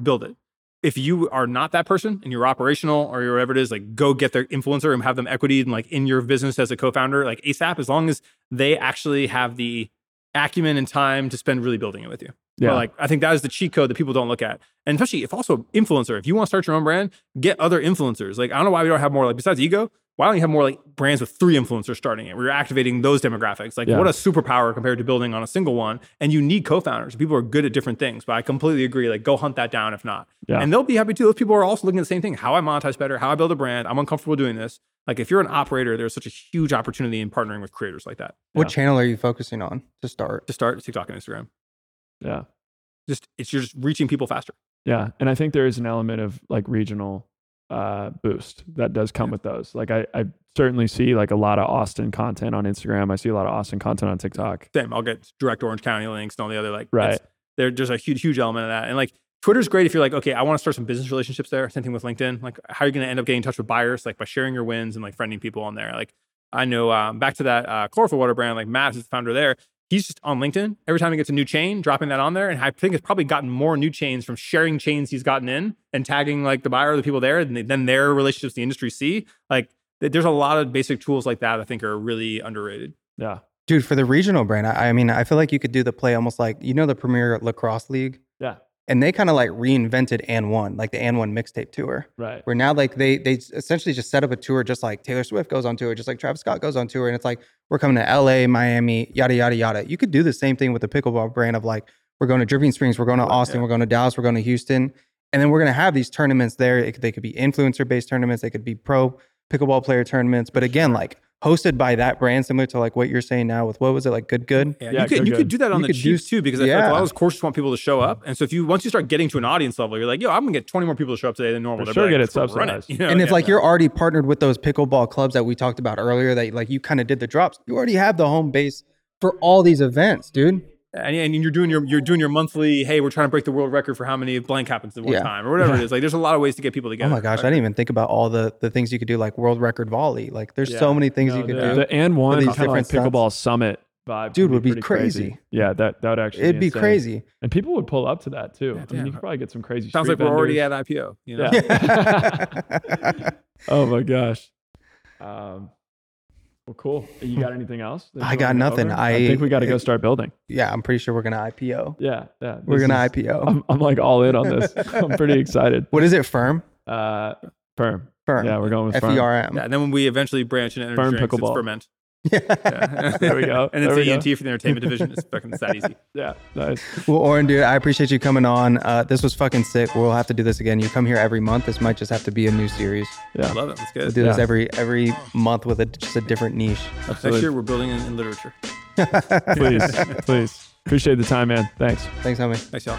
build it. If you are not that person and you're operational or you're whatever it is, like go get their influencer and have them equity and like in your business as a co-founder, like ASAP, as long as they actually have the acumen and time to spend really building it with you. Yeah. But like I think that is the cheat code that people don't look at. And especially if also influencer, if you want to start your own brand, get other influencers. Like I don't know why we don't have more like besides ego, why don't you have more like brands with three influencers starting it where you're activating those demographics? Like, Yeah. what a superpower compared to building on a single one. And you need co founders. People are good at different things, but I completely agree. Like, go hunt that down if not. Yeah. And they'll be happy too. Those people are also looking at the same thing how I monetize better, how I build a brand. I'm uncomfortable doing this. Like, if you're an operator, there's such a huge opportunity in partnering with creators like that. What Yeah. channel are you focusing on to start? To start TikTok and Instagram, Yeah. just it's you're just reaching people faster. Yeah. And I think there is an element of like regional uh, boost that does come with those. Like I, I certainly see like a lot of Austin content on Instagram. I see a lot of Austin content on TikTok. Same. I'll get direct Orange County links and all the other like Right. There, there's a huge, huge element of that. And like Twitter's great if you're like, okay, I want to start some business relationships there. Same thing with LinkedIn. Like, how are you going to end up getting in touch with buyers? Like by sharing your wins and like friending people on there. Like, I know um, back to that uh, chlorophyll water brand, like Matt is the founder there. He's just on LinkedIn every time he gets a new chain, dropping that on there. And I think it's probably gotten more new chains from sharing chains he's gotten in and tagging like the buyer or the people there, and then their relationships the industry see. Like, there's a lot of basic tools like that I think are really underrated. Yeah. Dude, for the regional brand, I, I mean, I feel like you could do the play almost like you know the Premier Lacrosse League, Yeah. And they kind of like reinvented and one, like the AND1 mixtape tour, Right. where now like they they essentially just set up a tour just like Taylor Swift goes on tour, just like Travis Scott goes on tour, and it's like we're coming to L.A., Miami, yada yada yada. You could do the same thing with the pickleball brand of like we're going to Dripping Springs, we're going to Austin, we're going to Dallas, we're going to Houston, and then we're going to have these tournaments there. It, they could be influencer based tournaments, they could be pro pickleball player tournaments, but again, like hosted by that brand, similar to like what you're saying now with what was it like Good Good. Yeah, Yeah, you could go you good. could do that on You the could cheap do- too because I feel like a lot of those courses want people to show up, and so if you once you start getting to an audience level, you're like, yo, I'm gonna get 20 more people to show up today than normal. For sure like, get it "Let's run subsidized. You know? and if Yeah. like you're already partnered with those pickleball clubs that we talked about earlier, that like you kind of did the drops, you already have the home base for all these events, dude. And, and you're doing your you're doing your monthly, hey, we're trying to break the world record for how many blank happens at one Yeah. time or whatever it is. Like, there's a lot of ways to get people together. Oh my gosh, I didn't even think about all the the things you could do, like world record volley. Like there's so many things No, you could the, do. The and one these kind like different pickleball summit vibe. Dude, could would be pretty crazy. Yeah, that that would actually It'd be insane. crazy. And people would pull up to that too. I mean, you could probably get some crazy. Sounds street like we're already vendors. at IPO. You know? Yeah. oh my gosh. Um, well, cool. You got anything else? I got nothing. over? I- think we got to go start building. yeah, I'm pretty sure we're gonna IPO. Yeah, yeah. We're gonna is- IPO. I'm, I'm like all in on this. I'm pretty excited. what is it? Firm? Uh, firm. Firm. Yeah, we're going with F firm. E R M. Yeah, and then when we eventually branch into energy Firm drinks, it's pickleball. ferment. Yeah. Yeah. There we go. and it's we the go. For the entertainment division. It's fucking that easy. Yeah, nice. Well, Oren, dude, I appreciate you coming on. Uh, this was fucking sick. We'll have to do this again. You come here every month. This might just have to be a new series. Yeah, I love it. That's We'll good. do this every every month with a, just a different niche. Next year we're building in, in literature. please, please. Appreciate the time, man. Thanks. Thanks, homie. Thanks, y'all.